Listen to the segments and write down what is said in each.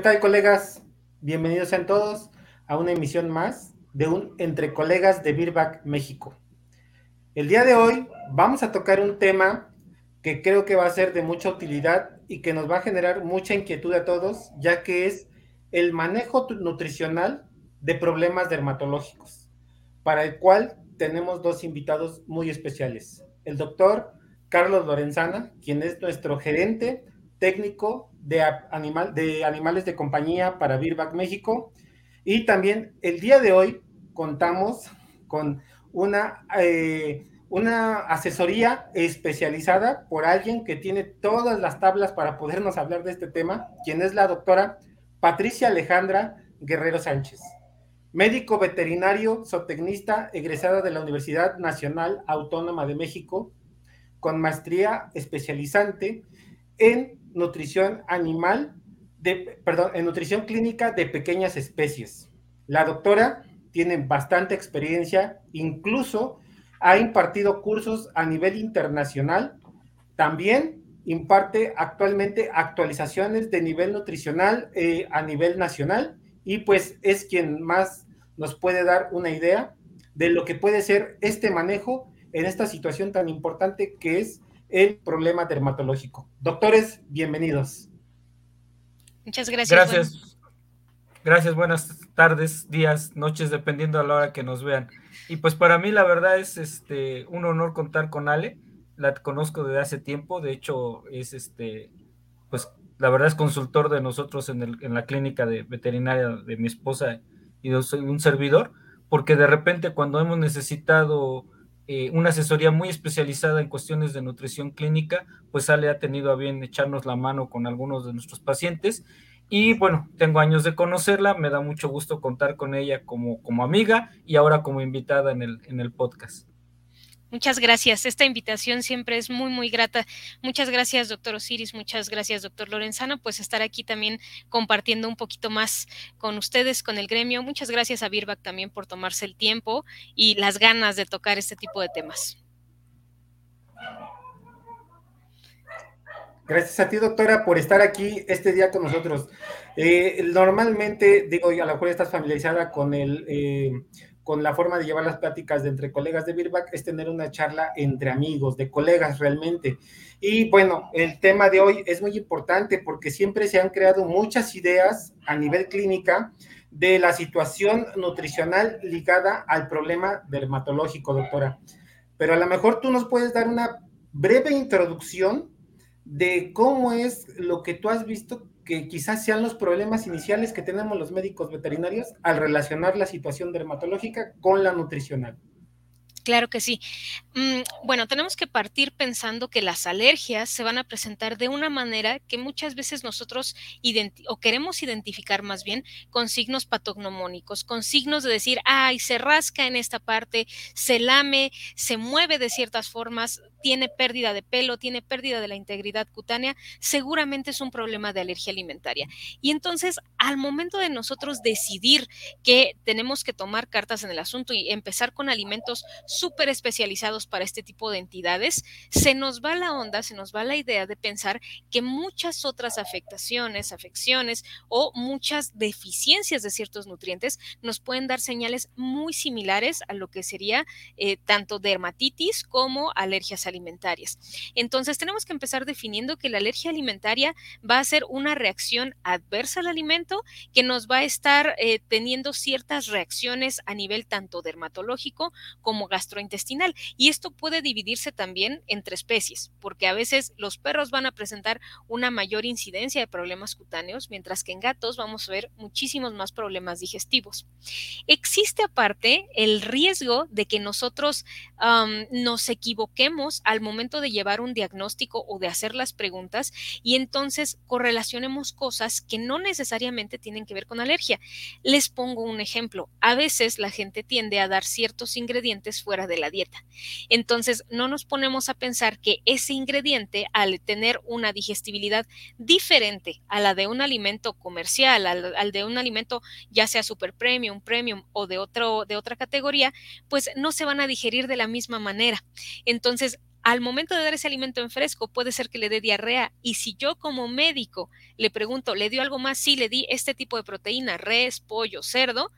¿Qué tal, colegas? Bienvenidos sean todos a una emisión más de un Entre Colegas de Birback México. El día de hoy vamos a tocar un tema que creo que va a ser de mucha utilidad y que nos va a generar mucha inquietud a todos, ya que es el manejo nutricional de problemas dermatológicos, para el cual tenemos dos invitados muy especiales. El doctor Carlos Lorenzana, quien es nuestro gerente técnico de, animal, de animales de compañía para Birback México. Y también el día de hoy contamos con una, eh, una asesoría especializada por alguien que tiene todas las tablas para podernos hablar de este tema, quien es la doctora Patricia Alejandra Guerrero Sánchez, médico veterinario, zootecnista, egresada de la Universidad Nacional Autónoma de México, con maestría especializante en nutrición animal, de, perdón, en nutrición clínica de pequeñas especies. La doctora tiene bastante experiencia, incluso ha impartido cursos a nivel internacional, también imparte actualmente actualizaciones de nivel nutricional eh, a nivel nacional y pues es quien más nos puede dar una idea de lo que puede ser este manejo en esta situación tan importante que es el problema dermatológico. Doctores, bienvenidos. Muchas gracias. Gracias. Gracias, buenas tardes, días, noches, dependiendo a la hora que nos vean. Y pues para mí la verdad es este un honor contar con Ale. La conozco desde hace tiempo, de hecho es este pues la verdad es consultor de nosotros en, el, en la clínica de veterinaria de mi esposa y de un servidor, porque de repente cuando hemos necesitado eh, una asesoría muy especializada en cuestiones de nutrición clínica, pues Ale ha tenido a bien echarnos la mano con algunos de nuestros pacientes. Y bueno, tengo años de conocerla, me da mucho gusto contar con ella como, como amiga y ahora como invitada en el, en el podcast. Muchas gracias. Esta invitación siempre es muy, muy grata. Muchas gracias, doctor Osiris. Muchas gracias, doctor Lorenzano, pues estar aquí también compartiendo un poquito más con ustedes, con el gremio. Muchas gracias a Birbac también por tomarse el tiempo y las ganas de tocar este tipo de temas. Gracias a ti, doctora, por estar aquí este día con nosotros. Eh, normalmente, digo, a lo mejor estás familiarizada con el... Eh, con la forma de llevar las pláticas de entre colegas de Birback es tener una charla entre amigos, de colegas realmente. Y bueno, el tema de hoy es muy importante porque siempre se han creado muchas ideas a nivel clínica de la situación nutricional ligada al problema dermatológico, doctora. Pero a lo mejor tú nos puedes dar una breve introducción de cómo es lo que tú has visto que quizás sean los problemas iniciales que tenemos los médicos veterinarios al relacionar la situación dermatológica con la nutricional. Claro que sí. Mm, bueno, tenemos que partir pensando que las alergias se van a presentar de una manera que muchas veces nosotros o queremos identificar más bien con signos patognomónicos, con signos de decir, ay, se rasca en esta parte, se lame, se mueve de ciertas formas, tiene pérdida de pelo, tiene pérdida de la integridad cutánea, seguramente es un problema de alergia alimentaria. Y entonces, al momento de nosotros decidir que tenemos que tomar cartas en el asunto y empezar con alimentos súper especializados para este tipo de entidades, se nos va la onda, se nos va la idea de pensar que muchas otras afectaciones, afecciones o muchas deficiencias de ciertos nutrientes nos pueden dar señales muy similares a lo que sería eh, tanto dermatitis como alergias alimentarias. Entonces tenemos que empezar definiendo que la alergia alimentaria va a ser una reacción adversa al alimento que nos va a estar eh, teniendo ciertas reacciones a nivel tanto dermatológico como gastrointestinal. Y esto puede dividirse también entre especies, porque a veces los perros van a presentar una mayor incidencia de problemas cutáneos, mientras que en gatos vamos a ver muchísimos más problemas digestivos. Existe aparte el riesgo de que nosotros nos equivoquemos al momento de llevar un diagnóstico o de hacer las preguntas y entonces correlacionemos cosas que no necesariamente tienen que ver con alergia. Les pongo un ejemplo. A veces la gente tiende a dar ciertos ingredientes fuera de la dieta. Entonces no nos ponemos a pensar que ese ingrediente al tener una digestibilidad diferente a la de un alimento comercial, al, de un alimento ya sea super premium, premium o de, otro, de otra categoría, pues no se van a digerir de la misma manera. Entonces al momento de dar ese alimento en fresco puede ser que le dé diarrea y si yo como médico le pregunto, ¿le dio algo más? Sí, le di este tipo de proteína, res, pollo, cerdo,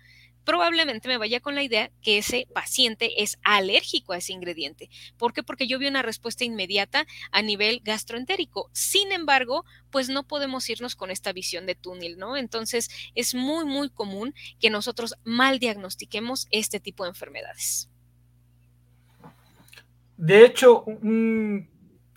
probablemente me vaya con la idea que ese paciente es alérgico a ese ingrediente. ¿Por qué? Porque yo vi una respuesta inmediata a nivel gastroentérico. Sin embargo, pues no podemos irnos con esta visión de túnel, ¿no? Entonces, es muy, muy común que nosotros mal diagnostiquemos este tipo de enfermedades. De hecho,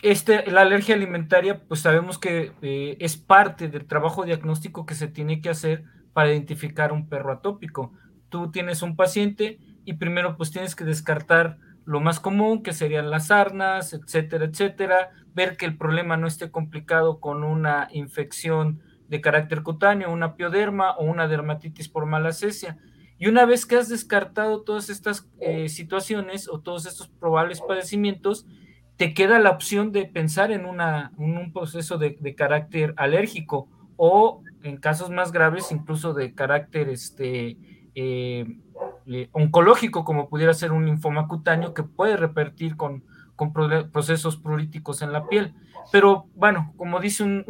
este, la alergia alimentaria, pues sabemos que eh, es parte del trabajo diagnóstico que se tiene que hacer para identificar un perro atópico tú tienes un paciente y primero pues tienes que descartar lo más común, que serían las sarnas, etcétera, etcétera, ver que el problema no esté complicado con una infección de carácter cutáneo, una pioderma o una dermatitis por malacesia. Y una vez que has descartado todas estas eh, situaciones o todos estos probables padecimientos, te queda la opción de pensar en, una, un proceso de, carácter alérgico o en casos más graves incluso de carácter este, eh, oncológico, como pudiera ser un linfoma cutáneo, que puede repertir con, con procesos pruríticos en la piel. Pero bueno, como dice un,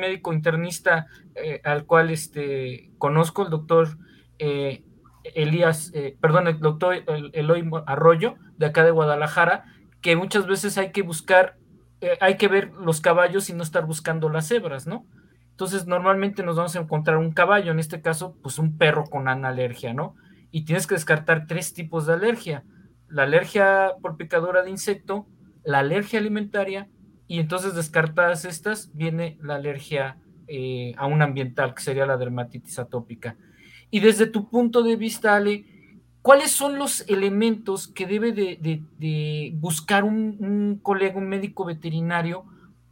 médico internista eh, al cual este, conozco, el doctor Elías, perdón, el doctor Eloy Arroyo, de acá de Guadalajara, que muchas veces hay que buscar, hay que ver los caballos y no estar buscando las cebras, ¿no? Entonces, normalmente nos vamos a encontrar un caballo, en este caso, pues un perro con analergia, ¿no? Y tienes que descartar tres tipos de alergia. La alergia por picadura de insecto, la alergia alimentaria, y entonces descartadas estas, viene la alergia eh, a un ambiental, que sería la dermatitis atópica. Y desde tu punto de vista, Ale, ¿cuáles son los elementos que debe de, buscar un, un colega, un médico veterinario,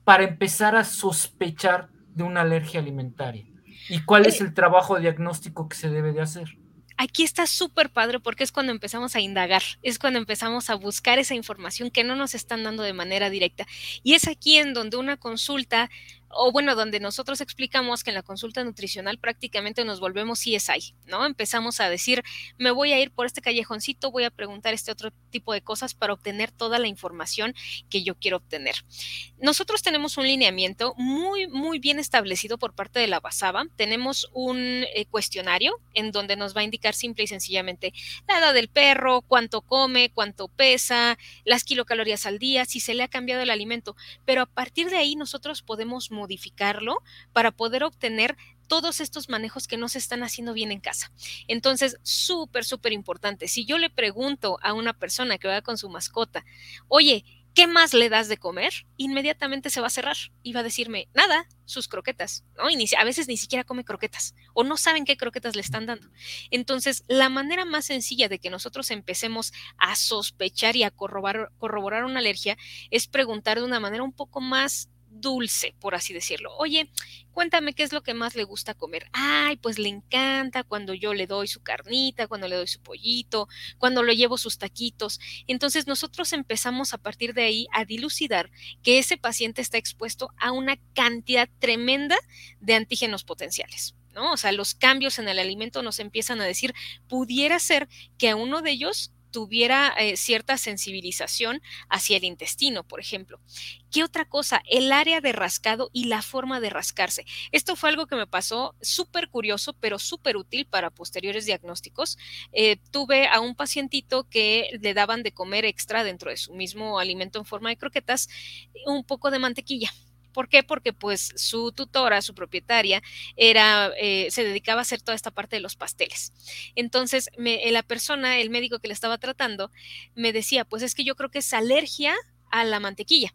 para empezar a sospechar de una alergia alimentaria? ¿Y cuál es eh, el trabajo diagnóstico que se debe de hacer? Aquí está súper padre porque es cuando empezamos a indagar, es cuando empezamos a buscar esa información que no nos están dando de manera directa. Y es aquí en donde una consulta o bueno, donde nosotros explicamos que en la consulta nutricional prácticamente nos volvemos CSI, ¿no? Empezamos a decir, me voy a ir por este callejoncito, voy a preguntar este otro tipo de cosas para obtener toda la información que yo quiero obtener. Nosotros tenemos un lineamiento muy, muy bien establecido por parte de la BASABA. Tenemos un eh, cuestionario en donde nos va a indicar simple y sencillamente la edad del perro, cuánto come, cuánto pesa, las kilocalorías al día, si se le ha cambiado el alimento, pero a partir de ahí nosotros podemos modificarlo para poder obtener todos estos manejos que no se están haciendo bien en casa. Entonces, súper, súper importante. Si yo le pregunto a una persona que va con su mascota, oye, ¿qué más le das de comer? Inmediatamente se va a cerrar y va a decirme, nada, sus croquetas. Y a veces ni siquiera come croquetas o no saben qué croquetas le están dando. Entonces, la manera más sencilla de que nosotros empecemos a sospechar y a corroborar una alergia es preguntar de una manera un poco más dulce, por así decirlo. Oye, cuéntame qué es lo que más le gusta comer. Ay, pues le encanta cuando yo le doy su carnita, cuando le doy su pollito, cuando lo llevo sus taquitos. Entonces nosotros empezamos a partir de ahí a dilucidar que ese paciente está expuesto a una cantidad tremenda de antígenos potenciales. ¿No? O sea, los cambios en el alimento nos empiezan a decir, pudiera ser que a uno de ellos tuviera eh, cierta sensibilización hacia el intestino, por ejemplo. ¿Qué otra cosa? El área de rascado y la forma de rascarse. Esto fue algo que me pasó súper curioso, pero súper útil para posteriores diagnósticos. Eh, tuve a un pacientito que le daban de comer extra dentro de su mismo alimento en forma de croquetas un poco de mantequilla ¿Por qué? Porque pues su tutora, su propietaria, era, eh, se dedicaba a hacer toda esta parte de los pasteles. Entonces, me, la persona, el médico que le estaba tratando, me decía, pues es que yo creo que es alergia a la mantequilla.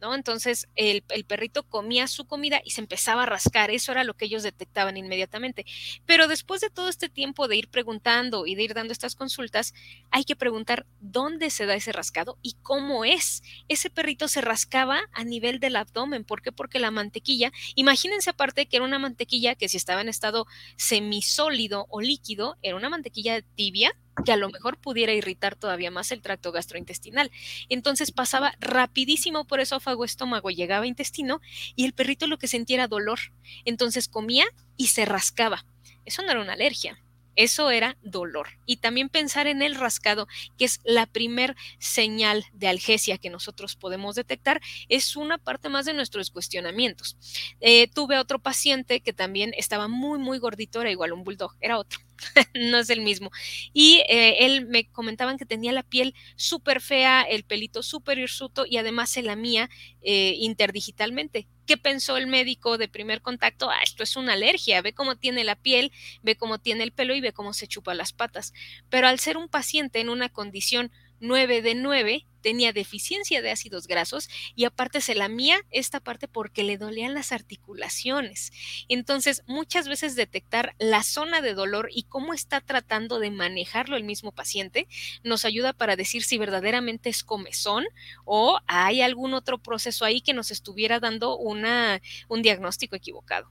¿No? Entonces el, perrito comía su comida y se empezaba a rascar, eso era lo que ellos detectaban inmediatamente. Pero después de todo este tiempo de ir preguntando y de ir dando estas consultas, hay que preguntar dónde se da ese rascado y cómo es. Ese perrito se rascaba a nivel del abdomen, ¿por qué? Porque la mantequilla, imagínense aparte que era una mantequilla que si estaba en estado semisólido o líquido, era una mantequilla tibia, que a lo mejor pudiera irritar todavía más el tracto gastrointestinal. Entonces pasaba rapidísimo por esófago, estómago, llegaba a intestino y el perrito lo que sentía era dolor. Entonces comía y se rascaba. Eso no era una alergia, eso era dolor. Y también pensar en el rascado, que es la primer señal de algesia que nosotros podemos detectar, es una parte más de nuestros cuestionamientos. Eh, tuve otro paciente que también estaba muy, muy gordito, era igual un bulldog, era otro. no es el mismo. Y eh, él me comentaban que tenía la piel súper fea, el pelito súper hirsuto y además se la mía eh, interdigitalmente. ¿Qué pensó el médico de primer contacto? Ah, esto es una alergia, ve cómo tiene la piel, ve cómo tiene el pelo y ve cómo se chupa las patas. Pero al ser un paciente en una condición 9 de 9, tenía deficiencia de ácidos grasos y aparte se la mía esta parte porque le dolían las articulaciones. Entonces, muchas veces detectar la zona de dolor y cómo está tratando de manejarlo el mismo paciente nos ayuda para decir si verdaderamente es comezón o hay algún otro proceso ahí que nos estuviera dando una, un diagnóstico equivocado.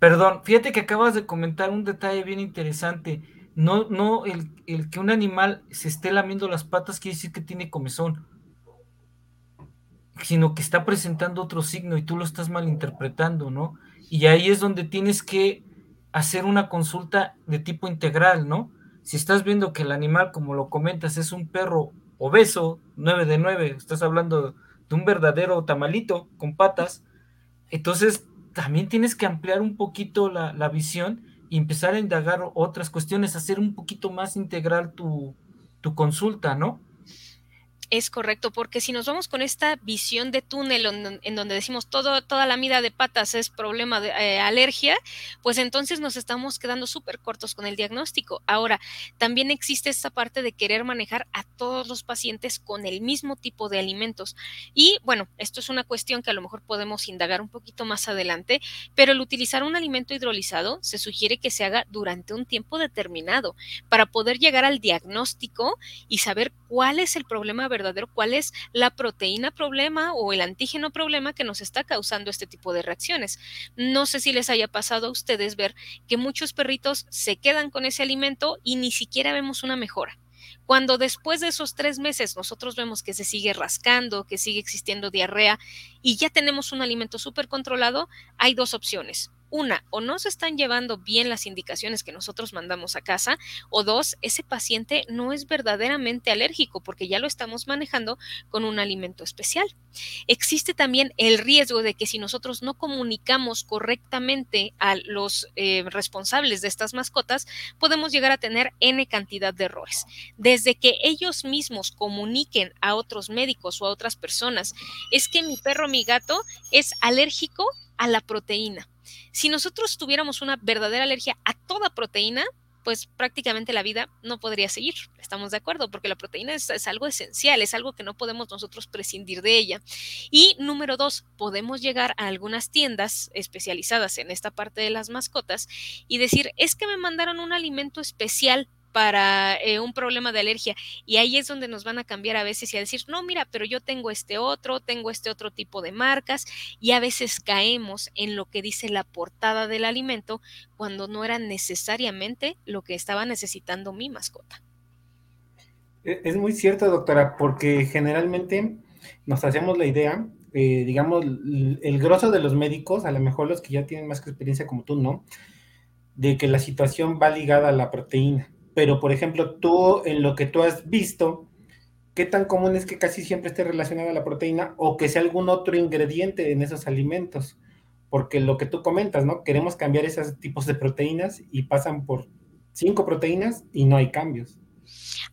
Perdón, fíjate que acabas de comentar un detalle bien interesante no, no, el, que un animal se esté lamiendo las patas quiere decir que tiene comezón, sino que está presentando otro signo y tú lo estás malinterpretando, ¿no? Y ahí es donde tienes que hacer una consulta de tipo integral, ¿no? Si estás viendo que el animal, como lo comentas, es un perro obeso, 9 de 9, estás hablando de un verdadero tamalito con patas, entonces también tienes que ampliar un poquito la, la visión y empezar a indagar otras cuestiones, hacer un poquito más integral tu, tu consulta, ¿no? Es correcto, porque si nos vamos con esta visión de túnel en, donde decimos todo, toda la mida de patas es problema de eh, alergia, pues entonces nos estamos quedando súper cortos con el diagnóstico. Ahora, también existe esta parte de querer manejar a todos los pacientes con el mismo tipo de alimentos. Y bueno, esto es una cuestión que a lo mejor podemos indagar un poquito más adelante, pero el utilizar un alimento hidrolizado se sugiere que se haga durante un tiempo determinado para poder llegar al diagnóstico y saber cuál es el problema verdadero verdadero cuál es la proteína problema o el antígeno problema que nos está causando este tipo de reacciones. No sé si les haya pasado a ustedes ver que muchos perritos se quedan con ese alimento y ni siquiera vemos una mejora. Cuando después de esos tres meses nosotros vemos que se sigue rascando, que sigue existiendo diarrea y ya tenemos un alimento súper controlado, hay dos opciones una, o no se están llevando bien las indicaciones que nosotros mandamos a casa, o dos, ese paciente no es verdaderamente alérgico porque ya lo estamos manejando con un alimento especial. Existe también el riesgo de que si nosotros no comunicamos correctamente a los eh, responsables de estas mascotas, podemos llegar a tener N cantidad de errores. Desde que ellos mismos comuniquen a otros médicos o a otras personas, es que mi perro, mi gato, es alérgico a la proteína si nosotros tuviéramos una verdadera alergia a toda proteína, pues prácticamente la vida no podría seguir. Estamos de acuerdo, porque la proteína es, algo esencial, es algo que no podemos nosotros prescindir de ella. Y número dos, podemos llegar a algunas tiendas especializadas en esta parte de las mascotas y decir, es que me mandaron un alimento especial para eh, un problema de alergia. Y ahí es donde nos van a cambiar a veces y a decir, no, mira, pero yo tengo este otro, tengo este otro tipo de marcas. Y a veces caemos en lo que dice la portada del alimento cuando no era necesariamente lo que estaba necesitando mi mascota. E, es muy cierto, doctora, porque generalmente nos hacemos la idea, eh, digamos, el grosso de los médicos, a lo mejor los que ya tienen más experiencia como tú, ¿no? De que la situación va ligada a la proteína pero por ejemplo, tú en lo que tú has visto, ¿qué tan común es que casi siempre esté relacionada a la proteína o que sea algún otro ingrediente en esos alimentos? Porque lo que tú comentas, ¿no? Queremos cambiar esos tipos de proteínas y pasan por cinco proteínas y no hay cambios.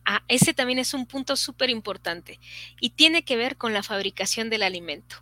Ah, ese también es un punto súper importante y tiene que ver con la fabricación del alimento.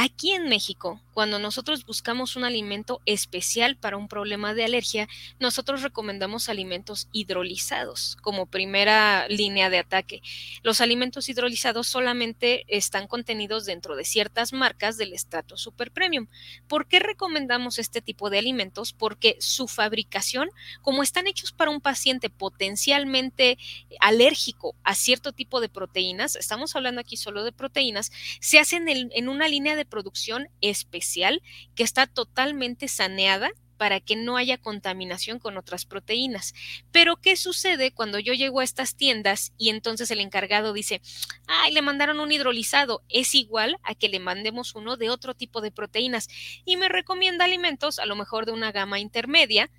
Aquí en México, cuando nosotros buscamos un alimento especial para un problema de alergia, nosotros recomendamos alimentos hidrolizados como primera línea de ataque. Los alimentos hidrolizados solamente están contenidos dentro de ciertas marcas del estrato super premium. ¿Por qué recomendamos este tipo de alimentos? Porque su fabricación, como están hechos para un paciente potencialmente alérgico a cierto tipo de proteínas, estamos hablando aquí solo de proteínas, se hacen en, en una línea de producción especial que está totalmente saneada para que no haya contaminación con otras proteínas. Pero, ¿qué sucede cuando yo llego a estas tiendas y entonces el encargado dice, ay, le mandaron un hidrolizado? Es igual a que le mandemos uno de otro tipo de proteínas y me recomienda alimentos, a lo mejor de una gama intermedia,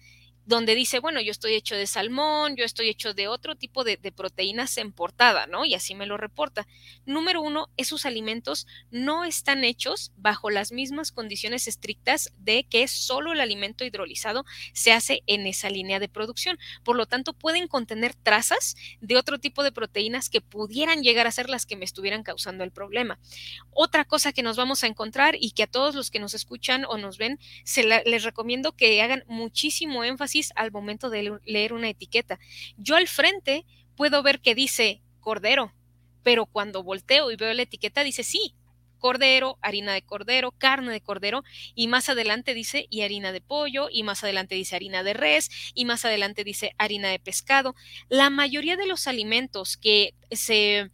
donde dice, bueno, yo estoy hecho de salmón, yo estoy hecho de otro tipo de, proteínas en portada, ¿no? Y así me lo reporta. Número uno, esos alimentos no están hechos bajo las mismas condiciones estrictas de que solo el alimento hidrolizado se hace en esa línea de producción. Por lo tanto, pueden contener trazas de otro tipo de proteínas que pudieran llegar a ser las que me estuvieran causando el problema. Otra cosa que nos vamos a encontrar y que a todos los que nos escuchan o nos ven, se les recomiendo que hagan muchísimo énfasis al momento de leer una etiqueta. Yo al frente puedo ver que dice cordero, pero cuando volteo y veo la etiqueta dice sí, cordero, harina de cordero, carne de cordero, y más adelante dice y harina de pollo, y más adelante dice harina de res, y más adelante dice harina de pescado. La mayoría de los alimentos que se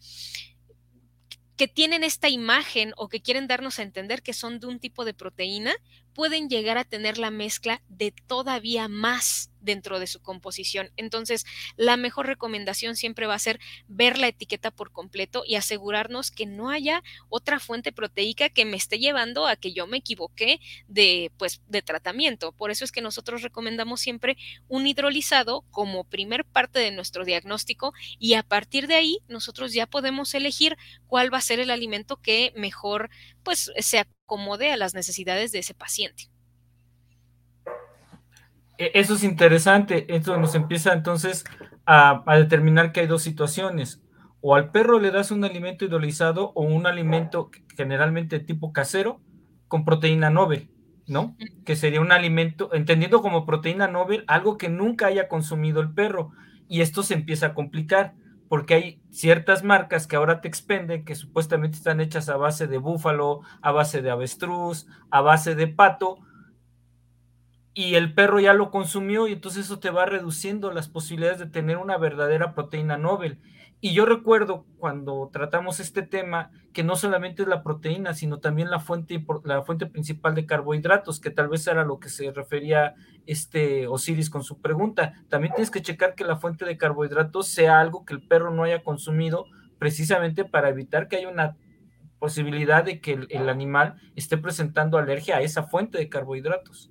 que tienen esta imagen o que quieren darnos a entender que son de un tipo de proteína, pueden llegar a tener la mezcla de todavía más dentro de su composición. Entonces, la mejor recomendación siempre va a ser ver la etiqueta por completo y asegurarnos que no haya otra fuente proteica que me esté llevando a que yo me equivoqué de, pues, de tratamiento. Por eso es que nosotros recomendamos siempre un hidrolizado como primer parte de nuestro diagnóstico y a partir de ahí nosotros ya podemos elegir cuál va a ser el alimento que mejor pues se acomode a las necesidades de ese paciente. E-, eso es interesante. Esto nos empieza entonces a, determinar que hay dos situaciones. O al perro le das un alimento hidrolizado o un alimento generalmente tipo casero con proteína Nobel, ¿no? Que sería un alimento, entendiendo como proteína Nobel, algo que nunca haya consumido el perro. Y esto se empieza a complicar porque hay ciertas marcas que ahora te expenden que supuestamente están hechas a base de búfalo, a base de avestruz, a base de pato, y el perro ya lo consumió y entonces eso te va reduciendo las posibilidades de tener una verdadera proteína Nobel. Y yo recuerdo cuando tratamos este tema que no solamente es la proteína, sino también la fuente, la fuente principal de carbohidratos, que tal vez era lo que se refería este Osiris con su pregunta. También tienes que checar que la fuente de carbohidratos sea algo que el perro no haya consumido precisamente para evitar que haya una posibilidad de que el animal esté presentando alergia a esa fuente de carbohidratos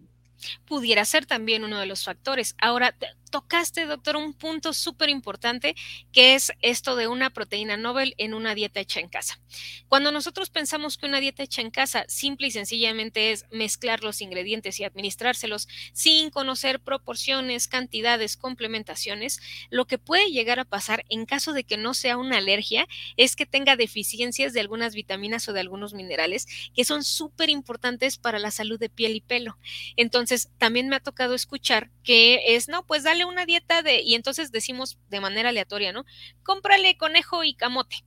pudiera ser también uno de los factores. Ahora, tocaste, doctor, un punto súper importante que es esto de una proteína Nobel en una dieta hecha en casa. Cuando nosotros pensamos que una dieta hecha en casa simple y sencillamente es mezclar los ingredientes y administrárselos sin conocer proporciones, cantidades, complementaciones, lo que puede llegar a pasar en caso de que no sea una alergia es que tenga deficiencias de algunas vitaminas o de algunos minerales que son súper importantes para la salud de piel y pelo. Entonces, también me ha tocado escuchar que es, no, pues dale una dieta de, y entonces decimos de manera aleatoria, ¿no? Cómprale conejo y camote.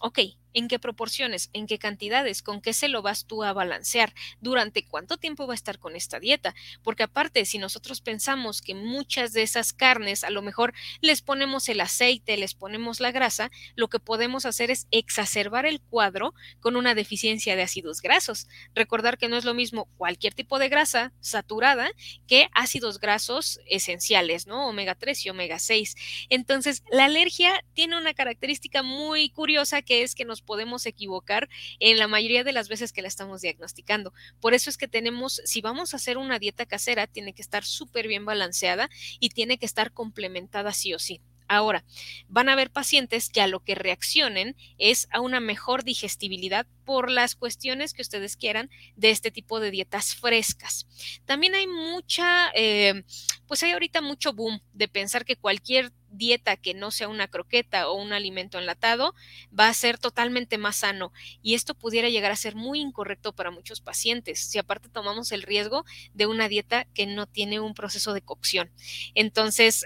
Ok, ¿En qué proporciones? ¿En qué cantidades? ¿Con qué se lo vas tú a balancear? ¿Durante cuánto tiempo va a estar con esta dieta? Porque aparte, si nosotros pensamos que muchas de esas carnes, a lo mejor les ponemos el aceite, les ponemos la grasa, lo que podemos hacer es exacerbar el cuadro con una deficiencia de ácidos grasos. Recordar que no es lo mismo cualquier tipo de grasa saturada que ácidos grasos esenciales, ¿no? Omega 3 y omega 6. Entonces, la alergia tiene una característica muy curiosa que es que nos podemos equivocar en la mayoría de las veces que la estamos diagnosticando. Por eso es que tenemos, si vamos a hacer una dieta casera, tiene que estar súper bien balanceada y tiene que estar complementada sí o sí. Ahora, van a haber pacientes que a lo que reaccionen es a una mejor digestibilidad por las cuestiones que ustedes quieran de este tipo de dietas frescas. También hay mucha, eh, pues hay ahorita mucho boom de pensar que cualquier dieta que no sea una croqueta o un alimento enlatado va a ser totalmente más sano y esto pudiera llegar a ser muy incorrecto para muchos pacientes si aparte tomamos el riesgo de una dieta que no tiene un proceso de cocción. Entonces,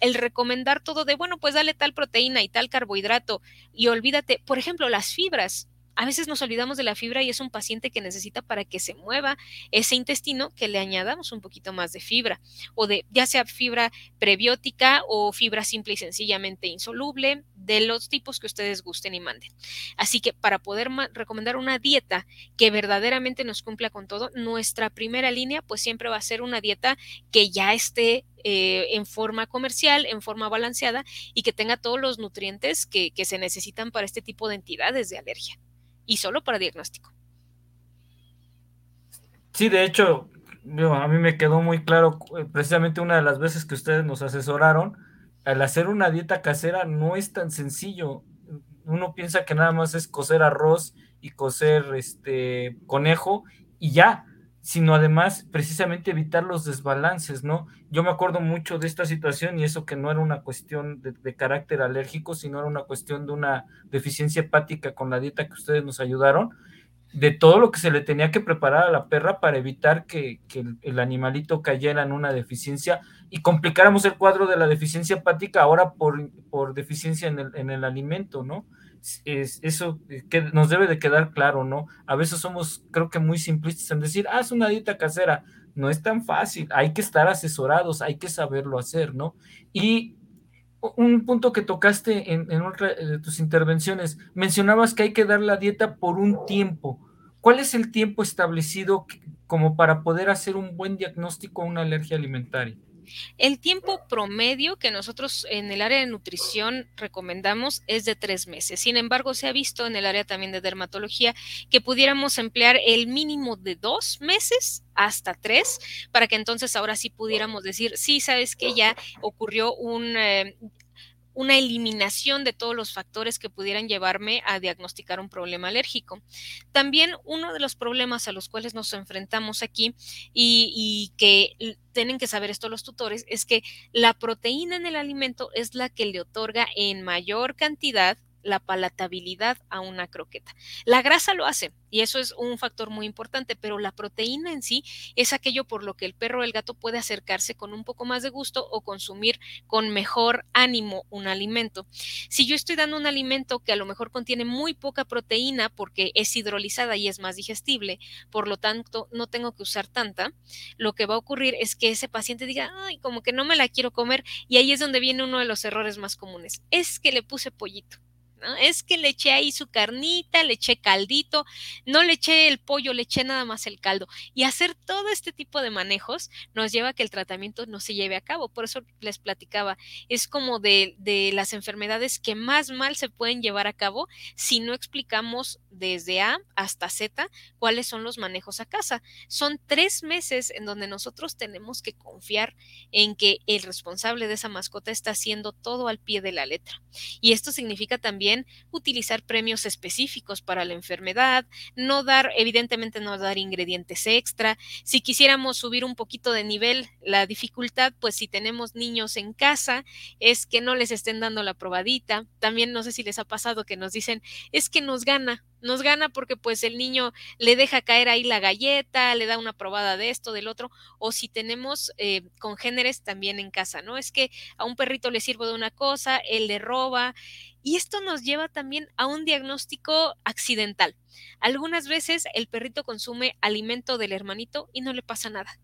el recomendar todo de, bueno, pues dale tal proteína y tal carbohidrato y olvídate, por ejemplo, las fibras a veces nos olvidamos de la fibra y es un paciente que necesita para que se mueva ese intestino que le añadamos un poquito más de fibra o de ya sea fibra prebiótica o fibra simple y sencillamente insoluble de los tipos que ustedes gusten y manden. Así que para poder recomendar una dieta que verdaderamente nos cumpla con todo, nuestra primera línea pues siempre va a ser una dieta que ya esté eh, en forma comercial, en forma balanceada y que tenga todos los nutrientes que se necesitan para este tipo de entidades de alergia y solo para diagnóstico. Sí, de hecho, a mí me quedó muy claro, eh, precisamente una de las veces que ustedes nos asesoraron, al hacer una dieta casera no es tan sencillo. Uno piensa que nada más es cocer arroz y cocer este conejo y ya, sino además precisamente evitar los desbalances, ¿no? Yo me acuerdo mucho de esta situación y eso que no era una cuestión de, carácter alérgico, sino era una cuestión de una deficiencia hepática con la dieta que ustedes nos ayudaron, de todo lo que se le tenía que preparar a la perra para evitar que, el, animalito cayera en una deficiencia y complicáramos el cuadro de la deficiencia hepática ahora por, por deficiencia en el, en el alimento, ¿no? Es, eso eh, que nos debe de quedar claro, ¿no? A veces somos, creo que muy simplistas en decir, ah, es una dieta casera. No es tan fácil, hay que estar asesorados, hay que saberlo hacer, ¿no? Y un punto que tocaste en, en otra de tus intervenciones, mencionabas que hay que dar la dieta por un tiempo. ¿Cuál es el tiempo establecido como para poder hacer un buen diagnóstico a una alergia alimentaria? El tiempo promedio que nosotros en el área de nutrición recomendamos es de tres meses. Sin embargo, se ha visto en el área también de dermatología que pudiéramos emplear el mínimo de dos meses hasta tres, para que entonces ahora sí pudiéramos decir, sí, sabes que ya ocurrió un, eh, una eliminación de todos los factores que pudieran llevarme a diagnosticar un problema alérgico. También uno de los problemas a los cuales nos enfrentamos aquí y, que tienen que saber esto los tutores es que la proteína en el alimento es la que le otorga en mayor cantidad la palatabilidad a una croqueta. La grasa lo hace y eso es un factor muy importante, pero la proteína en sí es aquello por lo que el perro o el gato puede acercarse con un poco más de gusto o consumir con mejor ánimo un alimento. Si yo estoy dando un alimento que a lo mejor contiene muy poca proteína porque es hidrolizada y es más digestible, por lo tanto no tengo que usar tanta, lo que va a ocurrir es que ese paciente diga, ay, como que no me la quiero comer y ahí es donde viene uno de los errores más comunes. Es que le puse pollito es que le eché ahí su carnita, le eché caldito, no le eché el pollo, le eché nada más el caldo. Y hacer todo este tipo de manejos nos lleva a que el tratamiento no se lleve a cabo. Por eso les platicaba, es como de, de las enfermedades que más mal se pueden llevar a cabo si no explicamos desde A hasta Z cuáles son los manejos a casa. Son tres meses en donde nosotros tenemos que confiar en que el responsable de esa mascota está haciendo todo al pie de la letra. Y esto significa también utilizar premios específicos para la enfermedad, no dar, evidentemente no dar ingredientes extra. Si quisiéramos subir un poquito de nivel la dificultad, pues si tenemos niños en casa, es que no les estén dando la probadita. También no sé si les ha pasado que nos dicen, es que nos gana, nos gana porque pues el niño le deja caer ahí la galleta, le da una probada de esto, del otro, o si tenemos eh, congéneres también en casa, ¿no? Es que a un perrito le sirvo de una cosa, él le roba, y esto nos lleva también a un diagnóstico accidental. Algunas veces el perrito consume alimento del hermanito y no le pasa nada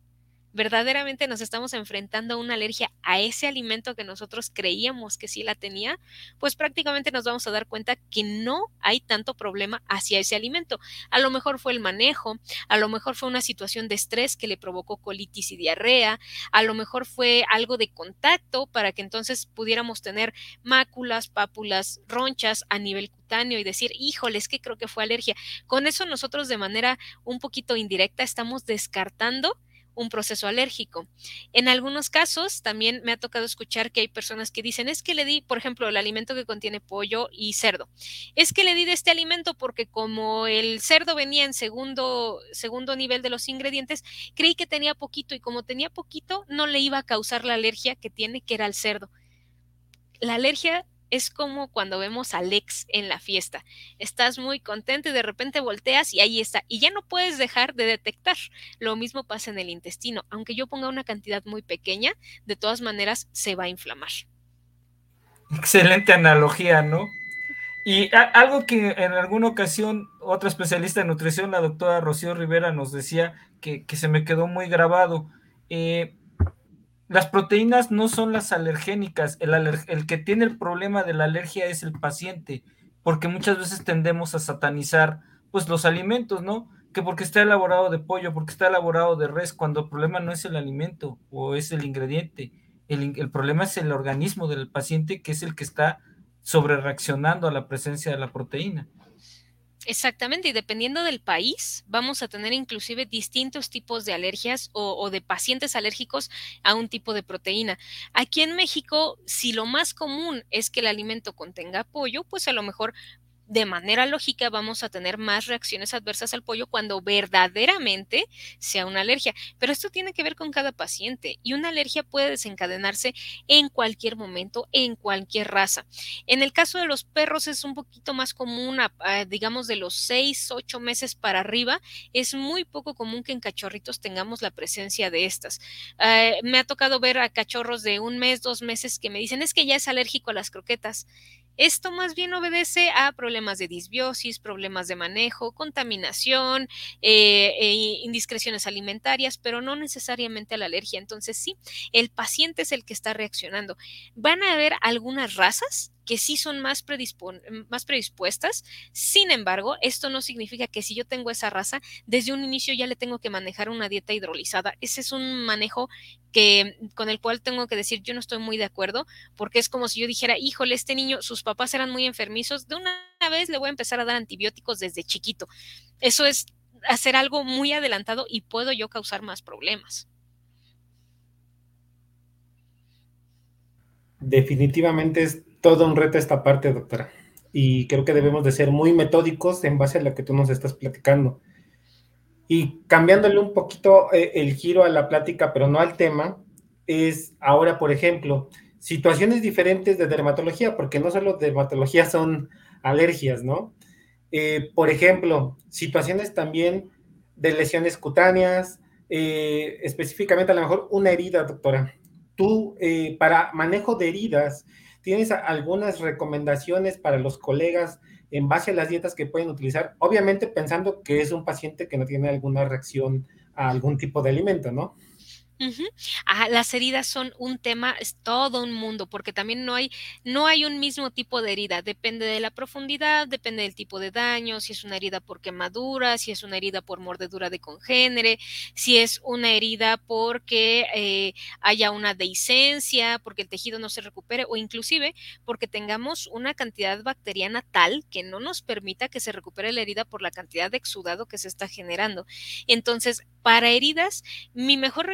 verdaderamente nos estamos enfrentando a una alergia a ese alimento que nosotros creíamos que sí la tenía, pues prácticamente nos vamos a dar cuenta que no hay tanto problema hacia ese alimento. A lo mejor fue el manejo, a lo mejor fue una situación de estrés que le provocó colitis y diarrea, a lo mejor fue algo de contacto para que entonces pudiéramos tener máculas, pápulas, ronchas a nivel cutáneo y decir, híjoles, que creo que fue alergia. Con eso nosotros de manera un poquito indirecta estamos descartando un proceso alérgico. En algunos casos también me ha tocado escuchar que hay personas que dicen, es que le di, por ejemplo, el alimento que contiene pollo y cerdo. Es que le di de este alimento porque como el cerdo venía en segundo, segundo nivel de los ingredientes, creí que tenía poquito y como tenía poquito, no le iba a causar la alergia que tiene, que era el cerdo. La alergia es como cuando vemos a Lex en la fiesta. Estás muy contento y de repente volteas y ahí está. Y ya no puedes dejar de detectar. Lo mismo pasa en el intestino. Aunque yo ponga una cantidad muy pequeña, de todas maneras se va a inflamar. Excelente analogía, ¿no? Y algo que en alguna ocasión otra especialista en nutrición, la doctora Rocío Rivera, nos decía que, se me quedó muy grabado. Eh, las proteínas no son las alergénicas, el, el, que tiene el problema de la alergia es el paciente, porque muchas veces tendemos a satanizar pues los alimentos, ¿no? Que porque está elaborado de pollo, porque está elaborado de res, cuando el problema no es el alimento o es el ingrediente, el, el problema es el organismo del paciente que es el que está sobre reaccionando a la presencia de la proteína. Exactamente, y dependiendo del país, vamos a tener inclusive distintos tipos de alergias o, o, de pacientes alérgicos a un tipo de proteína. Aquí en México, si lo más común es que el alimento contenga pollo, pues a lo mejor de manera lógica vamos a tener más reacciones adversas al pollo cuando verdaderamente sea una alergia. Pero esto tiene que ver con cada paciente y una alergia puede desencadenarse en cualquier momento, en cualquier raza. En el caso de los perros es un poquito más común, digamos de los 6, 8 meses para arriba. Es muy poco común que en cachorritos tengamos la presencia de estas. Eh, me ha tocado ver a cachorros de un mes, dos meses que me dicen es que ya es alérgico a las croquetas. Esto más bien obedece a problemas de disbiosis, problemas de manejo, contaminación, eh, e indiscreciones alimentarias, pero no necesariamente a la alergia. Entonces sí, el paciente es el que está reaccionando. Van a haber algunas razas que sí son más, más predispuestas. Sin embargo, esto no significa que si yo tengo esa raza, desde un inicio ya le tengo que manejar una dieta hidrolizada. Ese es un manejo que con el cual tengo que decir yo no estoy muy de acuerdo, porque es como si yo dijera, híjole, este niño, sus papás eran muy enfermizos, de una vez le voy a empezar a dar antibióticos desde chiquito. Eso es hacer algo muy adelantado y puedo yo causar más problemas. Definitivamente es todo un reto esta parte, doctora. Y creo que debemos de ser muy metódicos en base a lo que tú nos estás platicando. Y cambiándole un poquito eh, el giro a la plática, pero no al tema, es ahora, por ejemplo, situaciones diferentes de dermatología, porque no solo dermatología son alergias, ¿no? Eh, por ejemplo, situaciones también de lesiones cutáneas, eh, específicamente a lo mejor una herida, doctora. Tú, para manejo de heridas, ¿Tienes algunas recomendaciones para los colegas en base a las dietas que pueden utilizar? Obviamente pensando que es un paciente que no tiene alguna reacción a algún tipo de alimento, ¿no? Las heridas son un tema, es todo un mundo, porque también no hay, no hay un mismo tipo de herida, depende de la profundidad, depende del tipo de daño, si es una herida por quemadura, si es una herida por mordedura de congénere, si es una herida porque eh, haya una dehiscencia, porque el tejido no se recupere, o inclusive porque tengamos una cantidad bacteriana tal que no nos permita que se recupere la herida por la cantidad de exudado que se está generando. Entonces, para heridas, mi mejor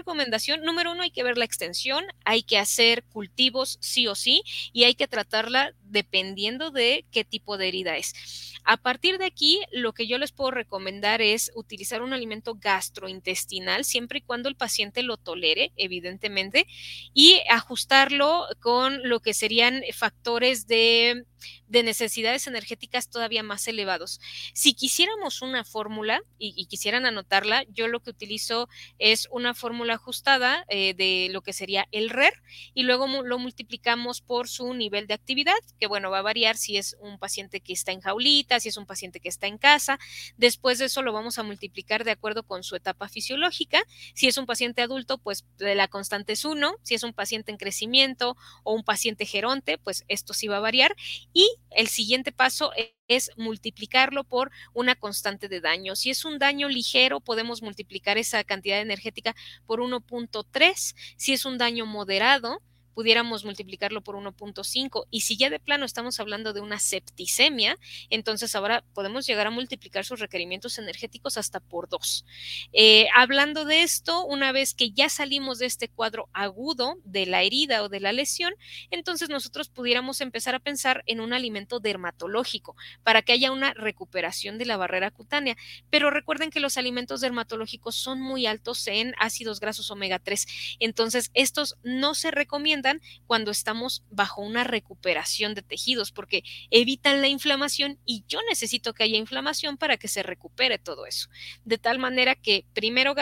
número uno, hay que ver la extensión, hay que hacer cultivos sí o sí y hay que tratarla dependiendo de qué tipo de herida es. A partir de aquí, lo que yo les puedo recomendar es utilizar un alimento gastrointestinal siempre y cuando el paciente lo tolere, evidentemente, y ajustarlo con lo que serían factores de, necesidades energéticas todavía más elevados. Si quisiéramos una fórmula y, quisieran anotarla, yo lo que utilizo es una fórmula ajustada eh, de lo que sería el RER y luego lo multiplicamos por su nivel de actividad, bueno, va a variar si es un paciente que está en jaulita, si es un paciente que está en casa. Después de eso lo vamos a multiplicar de acuerdo con su etapa fisiológica. Si es un paciente adulto, pues la constante es 1. Si es un paciente en crecimiento o un paciente geronte, pues esto sí va a variar. Y el siguiente paso es multiplicarlo por una constante de daño. Si es un daño ligero, podemos multiplicar esa cantidad energética por 1.3. Si es un daño moderado, pudiéramos multiplicarlo por 1.5 y si ya de plano estamos hablando de una septicemia, entonces ahora podemos llegar a multiplicar sus requerimientos energéticos hasta por dos. Eh, hablando de esto, una vez que ya salimos de este cuadro agudo de la herida o de la lesión, entonces nosotros pudiéramos empezar a pensar en un alimento dermatológico para que haya una recuperación de la barrera cutánea. Pero recuerden que los alimentos dermatológicos son muy altos en ácidos grasos omega 3, entonces estos no se recomiendan cuando estamos bajo una recuperación de tejidos, porque evitan la inflamación y yo necesito que haya inflamación para que se recupere todo eso. De tal manera que primero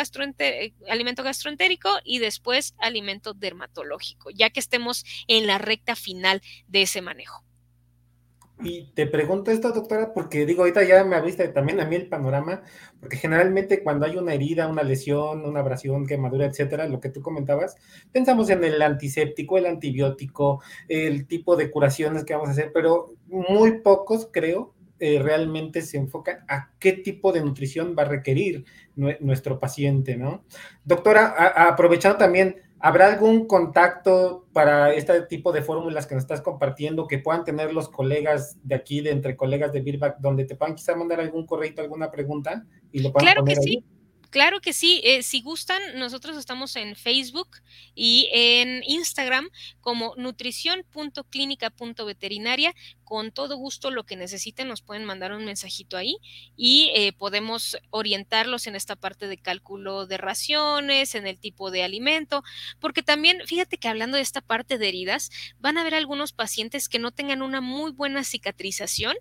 alimento gastroentérico y después alimento dermatológico, ya que estemos en la recta final de ese manejo. Y te pregunto esto, doctora, porque digo, ahorita ya me abriste también a mí el panorama, porque generalmente cuando hay una herida, una lesión, una abrasión, quemadura, etcétera, lo que tú comentabas, pensamos en el antiséptico, el antibiótico, el tipo de curaciones que vamos a hacer, pero muy pocos, creo, eh, realmente se enfocan a qué tipo de nutrición va a requerir nuestro paciente, ¿no? Doctora, aprovechando también ¿Habrá algún contacto para este tipo de fórmulas que nos estás compartiendo que puedan tener los colegas de aquí, de entre colegas de Birback, donde te puedan quizá mandar algún correo, alguna pregunta y lo puedan claro que sí. Claro que sí, eh, si gustan, nosotros estamos en Facebook y en Instagram como nutrición.clínica.veterinaria. Con todo gusto lo que necesiten nos pueden mandar un mensajito ahí y eh, podemos orientarlos en esta parte de cálculo de raciones, en el tipo de alimento, porque también fíjate que hablando de esta parte de heridas, van a haber algunos pacientes que no tengan una muy buena cicatrización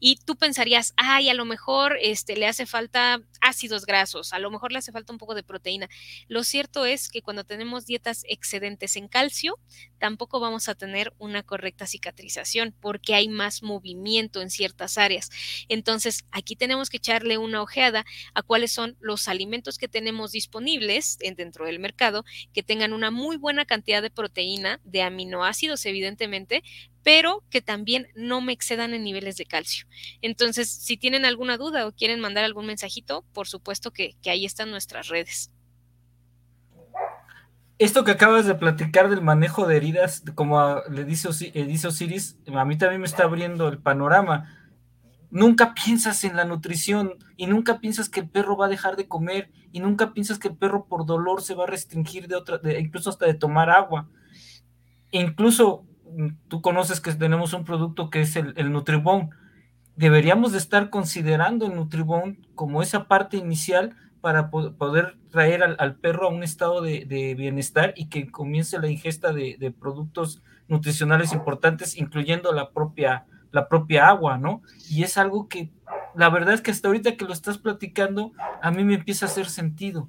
y tú pensarías, ay, a lo mejor este, le hace falta ácidos grasos, a lo mejor le hace falta un poco de proteína. Lo cierto es que cuando tenemos dietas excedentes en calcio, tampoco vamos a tener una correcta cicatrización porque hay más movimiento en ciertas áreas. Entonces, aquí tenemos que echarle una ojeada a cuáles son los alimentos que tenemos disponibles dentro del mercado que tengan una muy buena cantidad de proteína, de aminoácidos, evidentemente, pero que también no me excedan en niveles de calcio. Entonces, si tienen alguna duda o quieren mandar algún mensajito, por supuesto que, ahí están nuestras redes. Esto que acabas de platicar del manejo de heridas, como le dice, eh, dice Osiris, a mí también me está abriendo el panorama. Nunca piensas en la nutrición y nunca piensas que el perro va a dejar de comer y nunca piensas que el perro por dolor se va a restringir de otra, incluso hasta de tomar agua. Incluso tú conoces que tenemos un producto que es el, el Nutribone. Deberíamos de estar considerando el Nutribone como esa parte inicial para poder traer al, perro a un estado de, bienestar y que comience la ingesta de, productos nutricionales importantes, incluyendo la propia, la propia agua, ¿no? Y es algo que la verdad es que hasta ahorita que lo estás platicando, a mí me empieza a hacer sentido.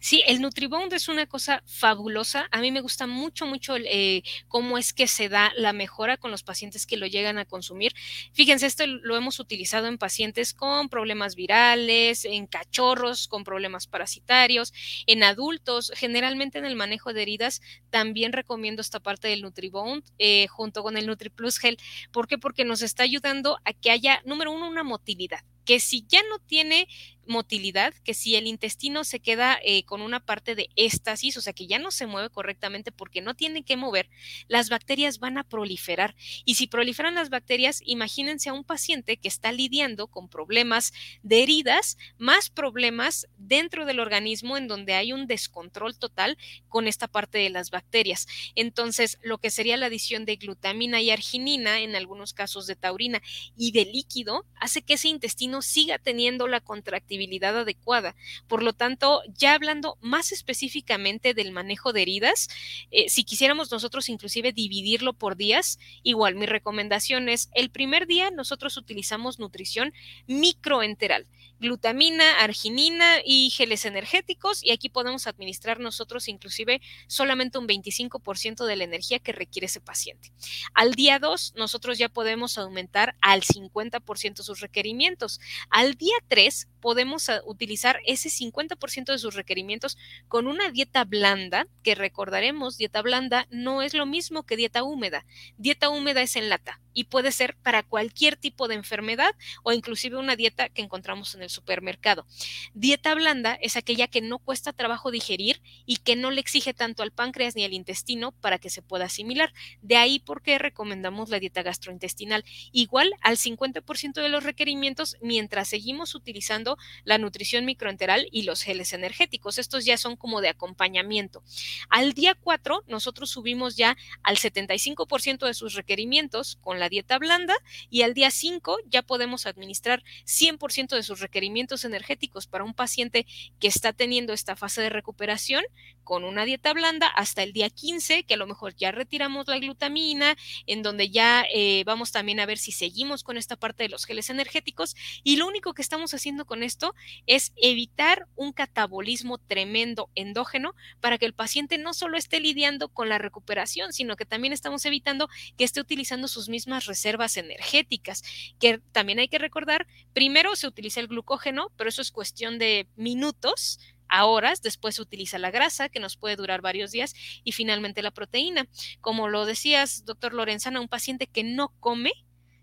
Sí, el Nutribond es una cosa fabulosa. A mí me gusta mucho, mucho eh, cómo es que se da la mejora con los pacientes que lo llegan a consumir. Fíjense, esto lo hemos utilizado en pacientes con problemas virales, en cachorros con problemas parasitarios, en adultos. Generalmente en el manejo de heridas también recomiendo esta parte del Nutribond eh, junto con el NutriPlus Gel. ¿Por qué? Porque nos está ayudando a que haya, número uno, una motilidad que si ya no tiene motilidad, que si el intestino se queda eh, con una parte de éstasis, o sea que ya no se mueve correctamente porque no tiene que mover, las bacterias van a proliferar. Y si proliferan las bacterias, imagínense a un paciente que está lidiando con problemas de heridas, más problemas dentro del organismo en donde hay un descontrol total con esta parte de las bacterias. Entonces, lo que sería la adición de glutamina y arginina, en algunos casos de taurina y de líquido, hace que ese intestino siga teniendo la contractibilidad adecuada. Por lo tanto, ya hablando más específicamente del manejo de heridas, eh, si quisiéramos nosotros inclusive dividirlo por días, igual mi recomendación es el primer día nosotros utilizamos nutrición microenteral glutamina, arginina y geles energéticos y aquí podemos administrar nosotros inclusive solamente un 25% de la energía que requiere ese paciente. Al día 2 nosotros ya podemos aumentar al 50% sus requerimientos. Al día 3 podemos ah, utilizar ese 50% de sus requerimientos con una dieta blanda, que recordaremos, dieta blanda no es lo mismo que dieta húmeda. Dieta húmeda es en lata y puede ser para cualquier tipo de enfermedad o inclusive una dieta que encontramos en el supermercado. Dieta blanda es aquella que no cuesta trabajo digerir y que no le exige tanto al páncreas ni al intestino para que se pueda asimilar. De ahí por qué recomendamos la dieta gastrointestinal, igual al 50% de los requerimientos mientras seguimos utilizando la nutrición microenteral y los geles energéticos. Estos ya son como de acompañamiento. Al día 4 nosotros subimos ya al 75% de sus requerimientos con la dieta blanda y al día 5 ya podemos administrar 100% de sus requerimientos energéticos para un paciente que está teniendo esta fase de recuperación con una dieta blanda hasta el día 15, que a lo mejor ya retiramos la glutamina, en donde ya eh, vamos también a ver si seguimos con esta parte de los geles energéticos. Y lo único que estamos haciendo con esto es evitar un catabolismo tremendo endógeno para que el paciente no solo esté lidiando con la recuperación, sino que también estamos evitando que esté utilizando sus mismas reservas energéticas, que también hay que recordar, primero se utiliza el glucógeno, pero eso es cuestión de minutos, a horas, después se utiliza la grasa, que nos puede durar varios días, y finalmente la proteína. Como lo decías, doctor Lorenzana, un paciente que no come,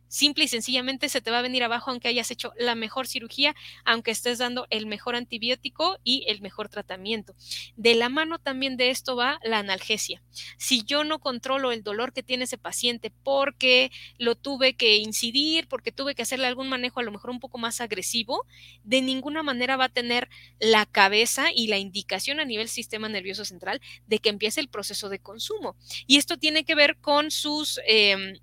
simple y sencillamente se te va a venir abajo aunque hayas hecho la mejor cirugía, aunque estés dando el mejor antibiótico y el mejor tratamiento. De la mano también de esto va la analgesia. Si yo no controlo el dolor que tiene ese paciente porque lo tuve que incidir, porque tuve que hacerle algún manejo a lo mejor un poco más agresivo, de ninguna manera va a tener la cabeza y la indicación a nivel sistema nervioso central de que empiece el proceso de consumo. Y esto tiene que ver con sus... Eh,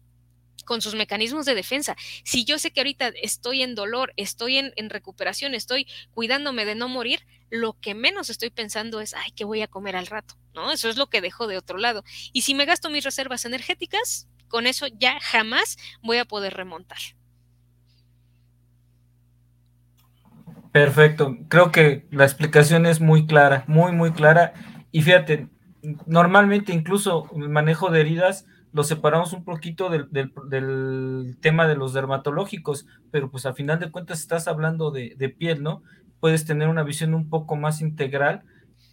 con sus mecanismos de defensa. Si yo sé que ahorita estoy en dolor, estoy en, recuperación, estoy cuidándome de no morir, lo que menos estoy pensando es, ay, ¿qué voy a comer al rato? ¿No? Eso es lo que dejo de otro lado. Y si me gasto mis reservas energéticas, con eso ya jamás voy a poder remontar. Perfecto. Creo que la explicación es muy clara, muy, muy clara. Y fíjate, normalmente incluso el manejo de heridas lo separamos un poquito del, tema de los dermatológicos, pero pues al final de cuentas estás hablando de, piel, ¿no? Puedes tener una visión un poco más integral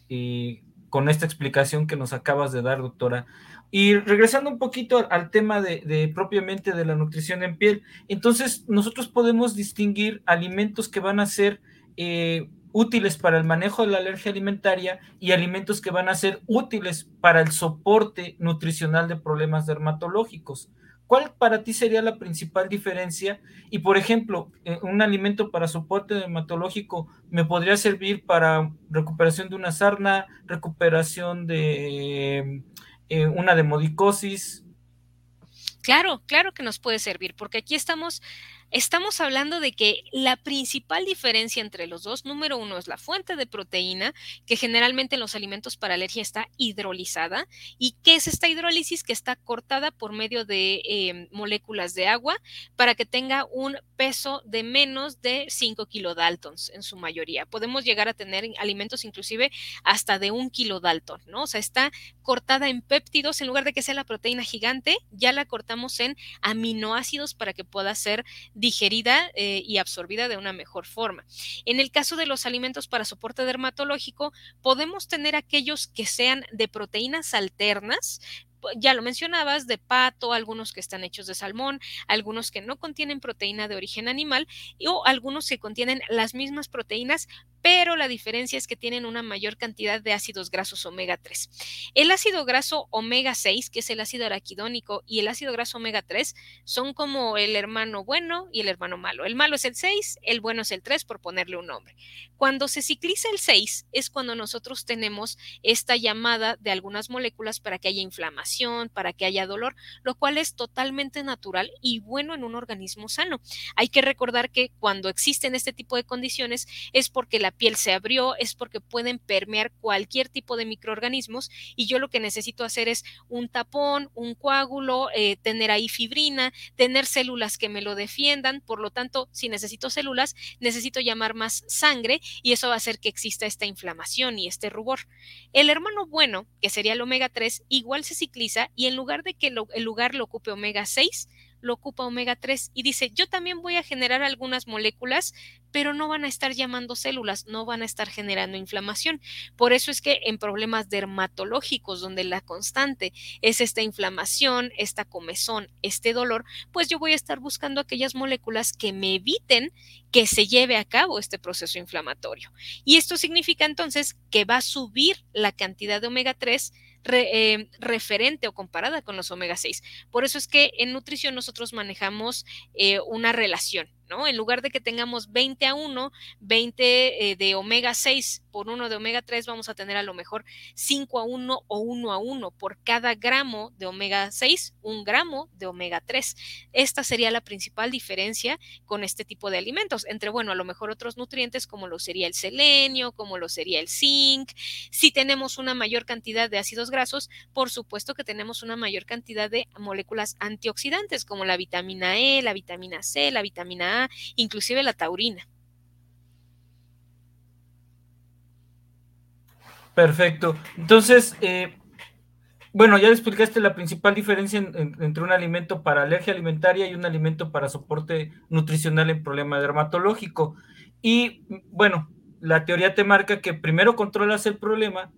y con esta explicación que nos acabas de dar, doctora. Y regresando un poquito al, tema de, propiamente de la nutrición en piel, entonces nosotros podemos distinguir alimentos que van a ser eh, útiles para el manejo de la alergia alimentaria y alimentos que van a ser útiles para el soporte nutricional de problemas dermatológicos. ¿Cuál para ti sería la principal diferencia? Y por ejemplo, eh, un alimento para soporte dermatológico me podría servir para recuperación de una sarna, recuperación de eh, una demodicosis. Claro, claro que nos puede servir, porque aquí estamos estamos hablando de que la principal diferencia entre los dos, número uno, es la fuente de proteína, que generalmente en los alimentos para alergia está hidrolizada. ¿Y qué es esta hidrólisis? Que está cortada por medio de em, moléculas de agua para que tenga un peso de menos de 5 kilodaltons en su mayoría. Podemos llegar a tener alimentos inclusive hasta de un kilodalton, ¿no? O sea, está cortada en péptidos, en lugar de que sea la proteína gigante, ya la cortamos en aminoácidos para que pueda ser digerida eh, y absorbida de una mejor forma. En el caso de los alimentos para soporte dermatológico, podemos tener aquellos que sean de proteínas alternas, ya lo mencionabas, de pato, algunos que están hechos de salmón, algunos que no contienen proteína de origen animal o algunos que contienen las mismas proteínas, pero la diferencia es que tienen una mayor cantidad de ácidos grasos omega 3. El ácido graso omega 6, que es el ácido araquidónico, y el ácido graso omega 3 son como el hermano bueno y el hermano malo. El malo es el 6, el bueno es el 3, por ponerle un nombre. Cuando se cicliza el 6 es cuando nosotros tenemos esta llamada de algunas moléculas para que haya inflamación, para que haya dolor, lo cual es totalmente natural y bueno en un organismo sano. Hay que recordar que cuando existen este tipo de condiciones es porque la piel se abrió, es porque pueden permear cualquier tipo de microorganismos y yo lo que necesito hacer es un tapón, un coágulo, eh, tener ahí fibrina, tener células que me lo defiendan, por lo tanto, si necesito células, necesito llamar más sangre y eso va a hacer que exista esta inflamación y este rubor. El hermano bueno, que sería el omega 3, igual se cicliza y en lugar de que el lugar lo ocupe omega 6, lo ocupa omega 3 y dice, yo también voy a generar algunas moléculas, pero no van a estar llamando células, no van a estar generando inflamación. Por eso es que en problemas dermatológicos, donde la constante es esta inflamación, esta comezón, este dolor, pues yo voy a estar buscando aquellas moléculas que me eviten que se lleve a cabo este proceso inflamatorio. Y esto significa entonces que va a subir la cantidad de omega 3 eh, referente o comparada con los omega 6. Por eso es que en nutrición nosotros manejamos eh, una relación en lugar de que tengamos 20 a 1, 20 eh, de omega 6 por 1 de omega 3, vamos a tener a lo mejor 5 a 1 o 1 a 1 por cada gramo de omega 6, un gramo de omega 3. Esta sería la principal diferencia con este tipo de alimentos, entre, bueno, a lo mejor otros nutrientes como lo sería el selenio, como lo sería el zinc. Si tenemos una mayor cantidad de ácidos grasos, por supuesto que tenemos una mayor cantidad de moléculas antioxidantes como la vitamina E, la vitamina C, la vitamina A inclusive la taurina. Perfecto. Entonces, eh, bueno, ya explicaste la principal diferencia entre un alimento para alergia alimentaria y un alimento para soporte nutricional en problema dermatológico. Y bueno, la teoría te marca que primero controlas el problema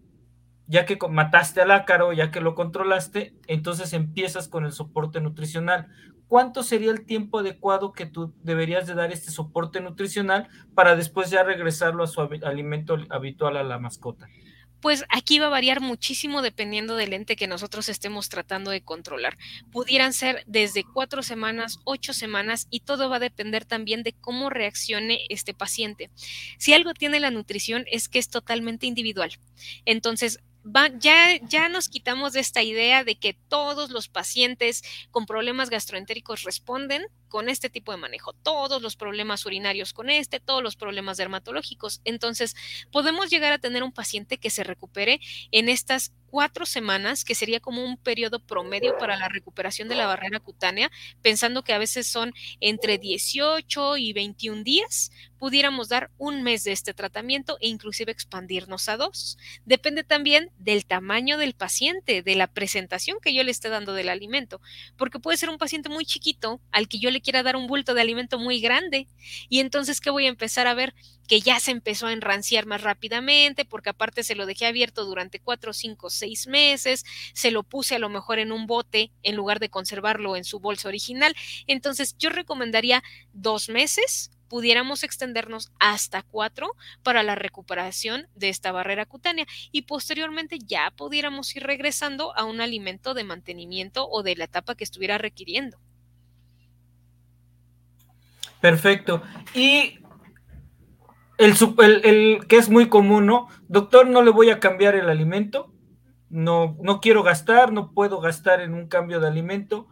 ya que mataste al ácaro, ya que lo controlaste, entonces empiezas con el soporte nutricional. ¿Cuánto sería el tiempo adecuado que tú deberías de dar este soporte nutricional para después ya regresarlo a su alimento habitual a la mascota? pues aquí va a variar muchísimo dependiendo del ente que nosotros estemos tratando de controlar. Pudieran ser desde cuatro semanas, ocho semanas y todo va a depender también de cómo reaccione este paciente. Si algo tiene la nutrición es que es totalmente individual. Entonces, ya, ya nos quitamos de esta idea de que todos los pacientes con problemas gastroentéricos responden con este tipo de manejo, todos los problemas urinarios con este, todos los problemas dermatológicos. Entonces, podemos llegar a tener un paciente que se recupere en estas cuatro semanas, que sería como un periodo promedio para la recuperación de la barrera cutánea, pensando que a veces son entre 18 y 21 días, pudiéramos dar un mes de este tratamiento e inclusive expandirnos a dos. Depende también del tamaño del paciente, de la presentación que yo le esté dando del alimento, porque puede ser un paciente muy chiquito al que yo le quiera dar un bulto de alimento muy grande y entonces, ¿qué voy a empezar a ver? que ya se empezó a enranciar más rápidamente, porque aparte se lo dejé abierto durante cuatro, cinco, seis meses, se lo puse a lo mejor en un bote en lugar de conservarlo en su bolsa original. Entonces yo recomendaría dos meses, pudiéramos extendernos hasta cuatro para la recuperación de esta barrera cutánea y posteriormente ya pudiéramos ir regresando a un alimento de mantenimiento o de la etapa que estuviera requiriendo. Perfecto. Y el, que es muy común, ¿no? Doctor, no le voy a cambiar el alimento, no, no quiero gastar, no puedo gastar en un cambio de alimento.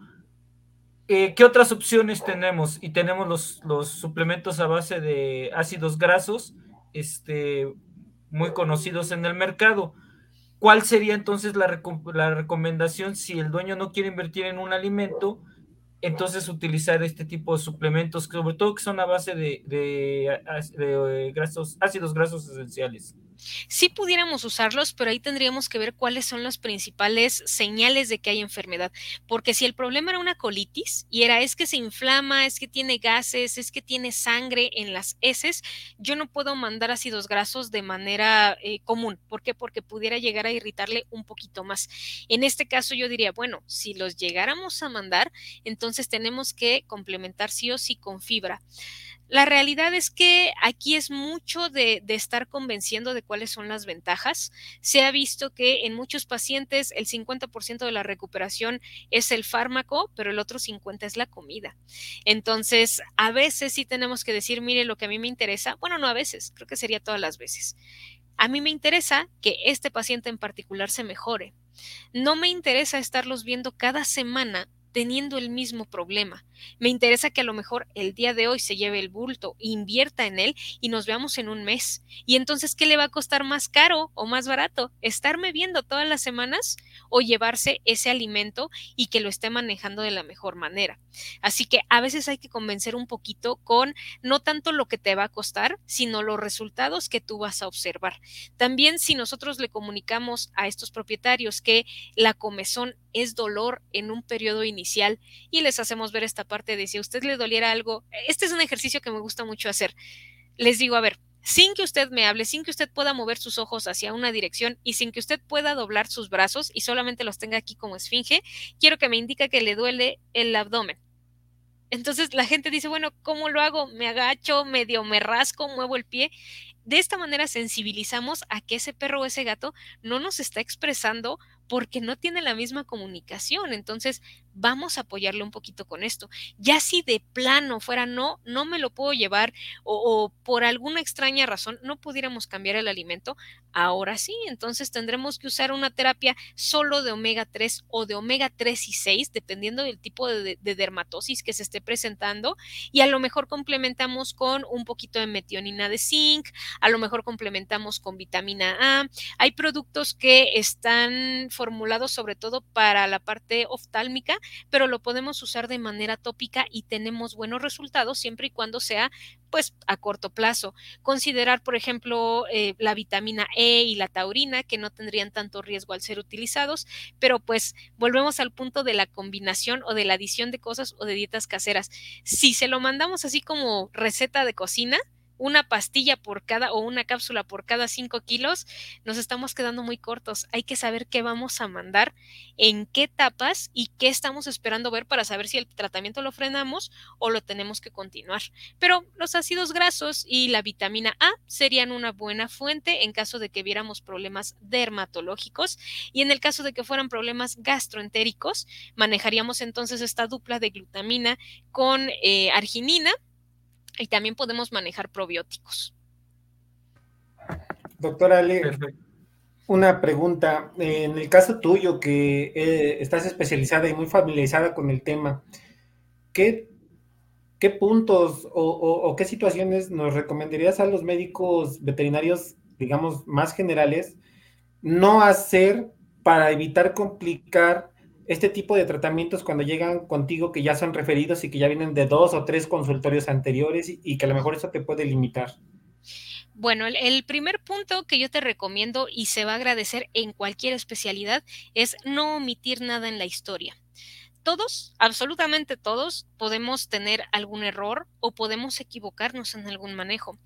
Eh, ¿Qué otras opciones tenemos? Y tenemos los, los, suplementos a base de ácidos grasos, este, muy conocidos en el mercado. ¿Cuál sería entonces la, la recomendación si el dueño no quiere invertir en un alimento? Entonces utilizar este tipo de suplementos, sobre todo que son a base de, de, de, grasos, ácidos grasos esenciales. Sí pudiéramos usarlos, pero ahí tendríamos que ver cuáles son las principales señales de que hay enfermedad, porque si el problema era una colitis y era es que se inflama, es que tiene gases, es que tiene sangre en las heces, yo no puedo mandar ácidos grasos de manera eh, común. ¿Por qué? Porque pudiera llegar a irritarle un poquito más. En este caso yo diría, bueno, si los llegáramos a mandar, entonces tenemos que complementar sí o sí con fibra. La realidad es que aquí es mucho de, estar convenciendo de cuáles son las ventajas. Se ha visto que en muchos pacientes el 50% de la recuperación es el fármaco, pero el otro 50% es la comida. Entonces, a veces sí tenemos que decir, mire, lo que a mí me interesa, bueno, no a veces, creo que sería todas las veces. A mí me interesa que este paciente en particular se mejore. No me interesa estarlos viendo cada semana teniendo el mismo problema. Me interesa que a lo mejor el día de hoy se lleve el bulto, invierta en él y nos veamos en un mes. Y entonces, ¿qué le va a costar más caro o más barato? ¿Estarme viendo todas las semanas o llevarse ese alimento y que lo esté manejando de la mejor manera? Así que a veces hay que convencer un poquito con no tanto lo que te va a costar, sino los resultados que tú vas a observar. También si nosotros le comunicamos a estos propietarios que la comezón es dolor en un periodo inicial y les hacemos ver esta parte de si a usted le doliera algo, este es un ejercicio que me gusta mucho hacer. Les digo, a ver, sin que usted me hable, sin que usted pueda mover sus ojos hacia una dirección y sin que usted pueda doblar sus brazos y solamente los tenga aquí como esfinge, quiero que me indique que le duele el abdomen. Entonces la gente dice, bueno, ¿cómo lo hago? Me agacho, medio me rasco, muevo el pie. De esta manera sensibilizamos a que ese perro o ese gato no nos está expresando porque no tiene la misma comunicación. Entonces, vamos a apoyarle un poquito con esto. Ya si de plano fuera no, no me lo puedo llevar o, por alguna extraña razón no pudiéramos cambiar el alimento, ahora sí, entonces tendremos que usar una terapia solo de omega 3 o de omega 3 y 6, dependiendo del tipo de, de dermatosis que se esté presentando, y a lo mejor complementamos con un poquito de metionina de zinc, a lo mejor complementamos con vitamina A. Hay productos que están formulados sobre todo para la parte oftálmica, pero lo podemos usar de manera tópica y tenemos buenos resultados siempre y cuando sea pues a corto plazo. Considerar, por ejemplo, eh, la vitamina E y la taurina, que no tendrían tanto riesgo al ser utilizados, pero pues volvemos al punto de la combinación o de la adición de cosas o de dietas caseras. Si se lo mandamos así como receta de cocina, una pastilla por cada o una cápsula por cada 5 kilos, nos estamos quedando muy cortos. Hay que saber qué vamos a mandar, en qué etapas y qué estamos esperando ver para saber si el tratamiento lo frenamos o lo tenemos que continuar. Pero los ácidos grasos y la vitamina A serían una buena fuente en caso de que viéramos problemas dermatológicos y en el caso de que fueran problemas gastroentéricos, manejaríamos entonces esta dupla de glutamina con eh, arginina y también podemos manejar probióticos. Doctora Ale, una pregunta. En el caso tuyo, que eh, estás especializada y muy familiarizada con el tema, ¿qué, qué puntos o, qué situaciones nos recomendarías a los médicos veterinarios, digamos, más generales, no hacer para evitar complicar este tipo de tratamientos cuando llegan contigo que ya son referidos y que ya vienen de dos o tres consultorios anteriores y, que a lo mejor eso te puede limitar? Bueno, el, primer punto que yo te recomiendo y se va a agradecer en cualquier especialidad es no omitir nada en la historia todos, absolutamente todos, podemos tener algún error o podemos equivocarnos en algún manejo.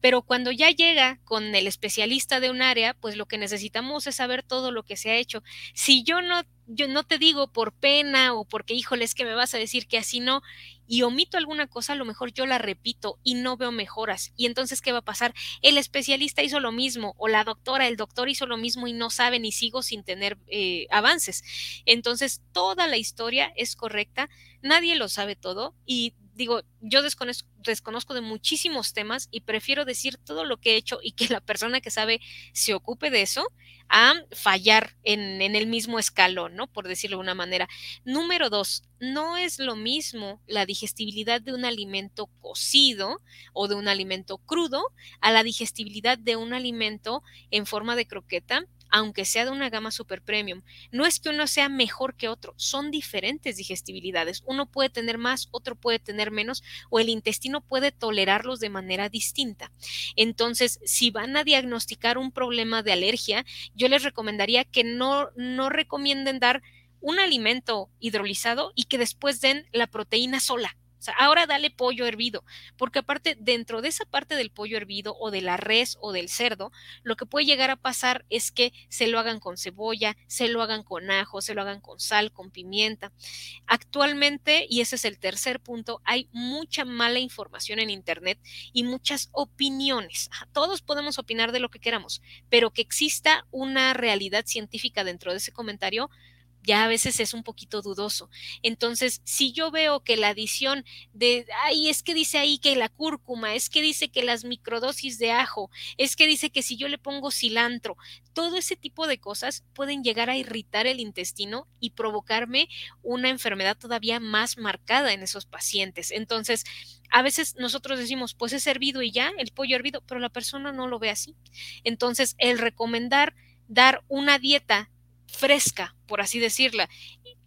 Pero cuando ya llega con el especialista de un área, pues lo que necesitamos es saber todo lo que se ha hecho. Si yo no yo no te digo por pena o porque, híjole, es que me vas a decir que así no, y omito alguna cosa, a lo mejor yo la repito y no veo mejoras. Y entonces, ¿qué va a pasar? El especialista hizo lo mismo, o la doctora, el doctor hizo lo mismo y no sabe ni sigo sin tener eh, avances. Entonces, toda la historia es correcta, nadie lo sabe todo y digo, yo desconozco, desconozco, de muchísimos temas y prefiero decir todo lo que he hecho y que la persona que sabe se ocupe de eso a fallar en, en, el mismo escalón, ¿no? Por decirlo de una manera. Número dos, no es lo mismo la digestibilidad de un alimento cocido o de un alimento crudo a la digestibilidad de un alimento en forma de croqueta aunque sea de una gama super premium. No es que uno sea mejor que otro, son diferentes digestibilidades. Uno puede tener más, otro puede tener menos, o el intestino puede tolerarlos de manera distinta. Entonces, si van a diagnosticar un problema de alergia, yo les recomendaría que no, no recomienden dar un alimento hidrolizado y que después den la proteína sola o sea, ahora dale pollo hervido, porque aparte, dentro de esa parte del pollo hervido o de la res o del cerdo, lo que puede llegar a pasar es que se lo hagan con cebolla, se lo hagan con ajo, se lo hagan con sal, con pimienta. Actualmente, y ese es el tercer punto, hay mucha mala información en Internet y muchas opiniones. Todos podemos opinar de lo que queramos, pero que exista una realidad científica dentro de ese comentario, ya a veces es un poquito dudoso. Entonces, si yo veo que la adición de, ay, es que dice ahí que la cúrcuma, es que dice que las microdosis de ajo, es que dice que si yo le pongo cilantro, todo ese tipo de cosas pueden llegar a irritar el intestino y provocarme una enfermedad todavía más marcada en esos pacientes. Entonces, a veces nosotros decimos, pues es hervido y ya, el pollo hervido, pero la persona no lo ve así. Entonces, el recomendar dar una dieta fresca, por así decirla,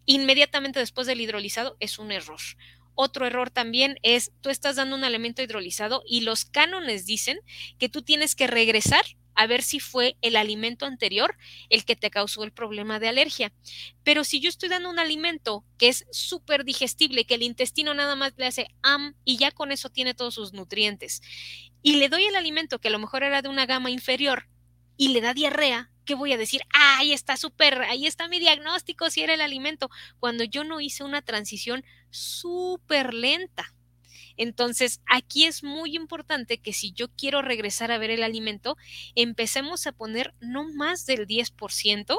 inmediatamente después del hidrolizado es un error. Otro error también es, tú estás dando un alimento hidrolizado y los cánones dicen que tú tienes que regresar a ver si fue el alimento anterior el que te causó el problema de alergia. Pero si yo estoy dando un alimento que es súper digestible, que el intestino nada más le hace am y ya con eso tiene todos sus nutrientes, y le doy el alimento que a lo mejor era de una gama inferior y le da diarrea, ¿qué voy a decir? Ah, ahí está súper, ahí está mi diagnóstico si era el alimento, cuando yo no hice una transición súper lenta. Entonces, aquí es muy importante que si yo quiero regresar a ver el alimento, empecemos a poner no más del 10%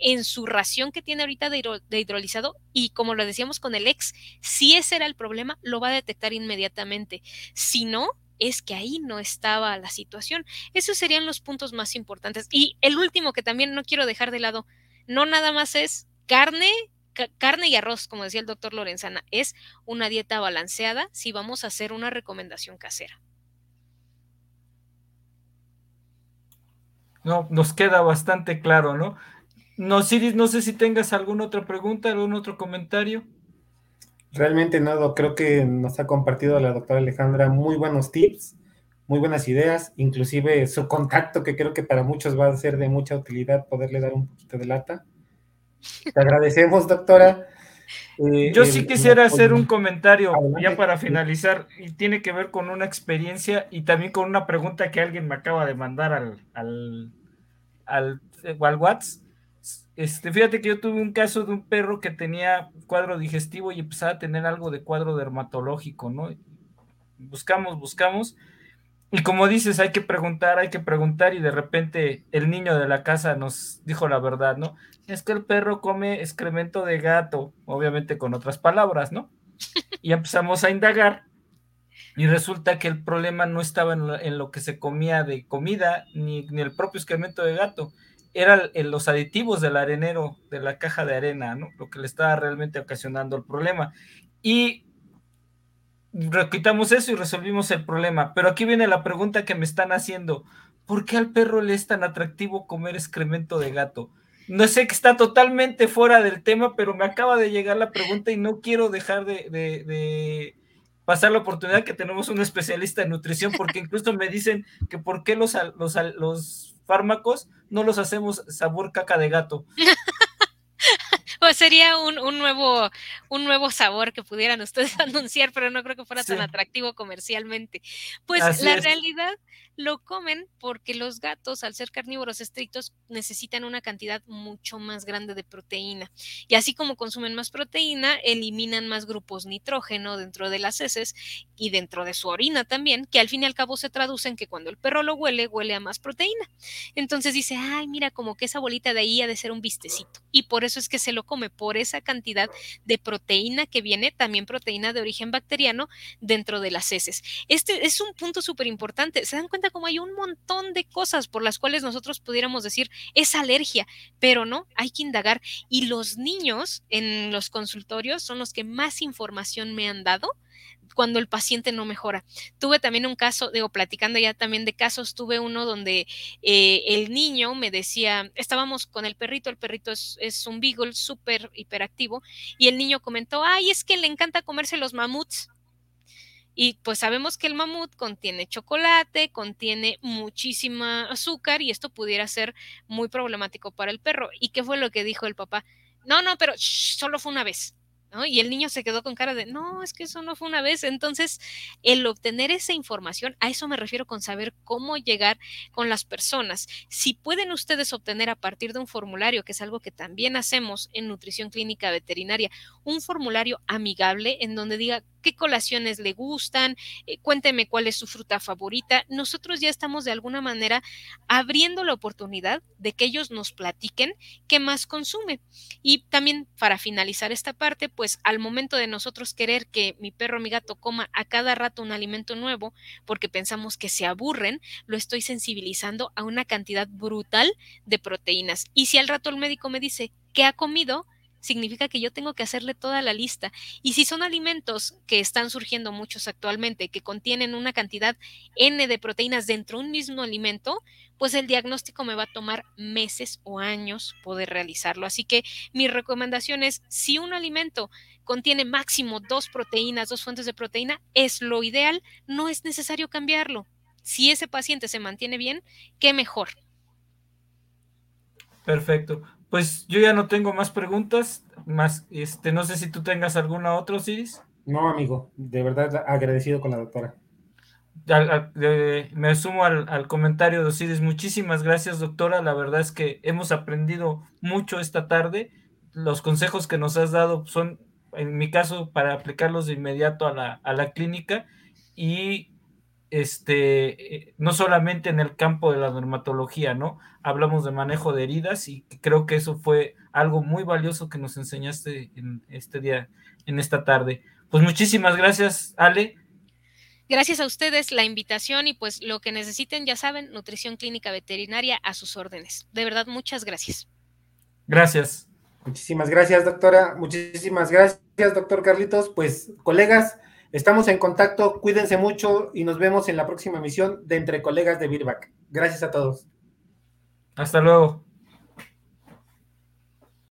en su ración que tiene ahorita de, hidrolizado y como lo decíamos con el ex, si ese era el problema, lo va a detectar inmediatamente. Si no, es que ahí no estaba la situación. Esos serían los puntos más importantes. Y el último que también no quiero dejar de lado, no nada más es carne, carne y arroz, como decía el doctor Lorenzana, es una dieta balanceada si vamos a hacer una recomendación casera. No, nos queda bastante claro, ¿no? No, Siris, no sé si tengas alguna otra pregunta, algún otro comentario. Realmente no, creo que nos ha compartido la doctora Alejandra muy buenos tips, muy buenas ideas, inclusive su contacto que creo que para muchos va a ser de mucha utilidad poderle dar un poquito de lata. Te agradecemos, doctora. Eh, Yo sí quisiera hacer un comentario ya para finalizar y tiene que ver con una experiencia y también con una pregunta que alguien me acaba de mandar al, al, al, eh, al WhatsApp. Este, fíjate que yo tuve un caso de un perro que tenía cuadro digestivo y empezaba a tener algo de cuadro dermatológico, ¿no? Buscamos, buscamos. Y como dices, hay que preguntar, hay que preguntar y de repente el niño de la casa nos dijo la verdad, ¿no? Es que el perro come excremento de gato, obviamente con otras palabras, ¿no? Y empezamos a indagar y resulta que el problema no estaba en lo, que se comía de comida ni, ni el propio excremento de gato, eran los aditivos del arenero, de la caja de arena, ¿no? Lo que le estaba realmente ocasionando el problema. Y quitamos eso y resolvimos el problema. Pero aquí viene la pregunta que me están haciendo. ¿Por qué al perro le es tan atractivo comer excremento de gato? No sé que está totalmente fuera del tema, pero me acaba de llegar la pregunta y no quiero dejar de, pasar la oportunidad que tenemos un especialista en nutrición, porque incluso me dicen que por qué los, los, los fármacos no los hacemos sabor caca de gato. Pues sería un, nuevo, un nuevo sabor que pudieran ustedes anunciar, pero no creo que fuera tan atractivo comercialmente. Pues la realidad lo comen porque los gatos, al ser carnívoros estrictos, necesitan una cantidad mucho más grande de proteína. Y así como consumen más proteína, eliminan más grupos nitrógeno dentro de las heces y dentro de su orina también, que al fin y al cabo se traducen que cuando el perro lo huele, huele a más proteína. Entonces dice, ay, mira, como que esa bolita de ahí ha de ser un vistecito. Y por eso es que se lo come, por esa cantidad de proteína que viene, también proteína de origen bacteriano, dentro de las heces. Este es un punto súper importante. ¿Se dan cuenta? como hay un montón de cosas por las cuales nosotros pudiéramos decir es alergia, pero no, hay que indagar. Y los niños en los consultorios son los que más información me han dado cuando el paciente no mejora. Tuve también un caso, digo, platicando ya también de casos, tuve uno donde eh, el niño me decía, estábamos con el perrito, el perrito es, un beagle súper hiperactivo, y el niño comentó, ay, es que le encanta comerse los mamuts. Y pues sabemos que el mamut contiene chocolate, contiene muchísima azúcar y esto pudiera ser muy problemático para el perro. ¿Y qué fue lo que dijo el papá? No, no, pero solo fue una vez. Y el niño se quedó con cara de, no, es que eso no fue una vez. Entonces, el obtener esa información, a eso me refiero con saber cómo llegar con las personas. Si pueden ustedes obtener a partir de un formulario, que es algo que también hacemos en nutrición clínica veterinaria, un formulario amigable en donde diga qué colaciones le gustan, eh, cuénteme cuál es su fruta favorita. Nosotros ya estamos de alguna manera abriendo la oportunidad de que ellos nos platiquen qué más consume. Y también para finalizar esta parte, pues al momento de nosotros querer que mi perro o mi gato coma a cada rato un alimento nuevo, porque pensamos que se aburren, lo estoy sensibilizando a una cantidad brutal de proteínas. Y si al rato el médico me dice, ¿qué ha comido? Significa que yo tengo que hacerle toda la lista. Y si son alimentos que están surgiendo muchos actualmente, que contienen una cantidad N de proteínas dentro de un mismo alimento, pues el diagnóstico me va a tomar meses o años poder realizarlo. Así que mi recomendación es, si un alimento contiene máximo dos proteínas, dos fuentes de proteína, es lo ideal, no es necesario cambiarlo. Si ese paciente se mantiene bien, qué mejor. Perfecto. Pues yo ya no tengo más preguntas, más, este, no sé si tú tengas alguna otra, Osiris. No, amigo, de verdad agradecido con la doctora. me sumo al, comentario de Osiris. Muchísimas gracias, doctora. La verdad es que hemos aprendido mucho esta tarde. Los consejos que nos has dado son, en mi caso, para aplicarlos de inmediato a la, a la clínica y este, eh, no solamente en el campo de la dermatología, ¿no? Hablamos de manejo de heridas y creo que eso fue algo muy valioso que nos enseñaste en este día, en esta tarde. Pues muchísimas gracias, Ale. Gracias a ustedes la invitación y pues lo que necesiten, ya saben, nutrición clínica veterinaria a sus órdenes. De verdad, muchas gracias. Gracias. Muchísimas gracias, doctora. Muchísimas gracias, doctor Carlitos. Pues, colegas, Estamos en contacto, cuídense mucho y nos vemos en la próxima emisión de Entre Colegas de Birback. Gracias a todos. Hasta luego.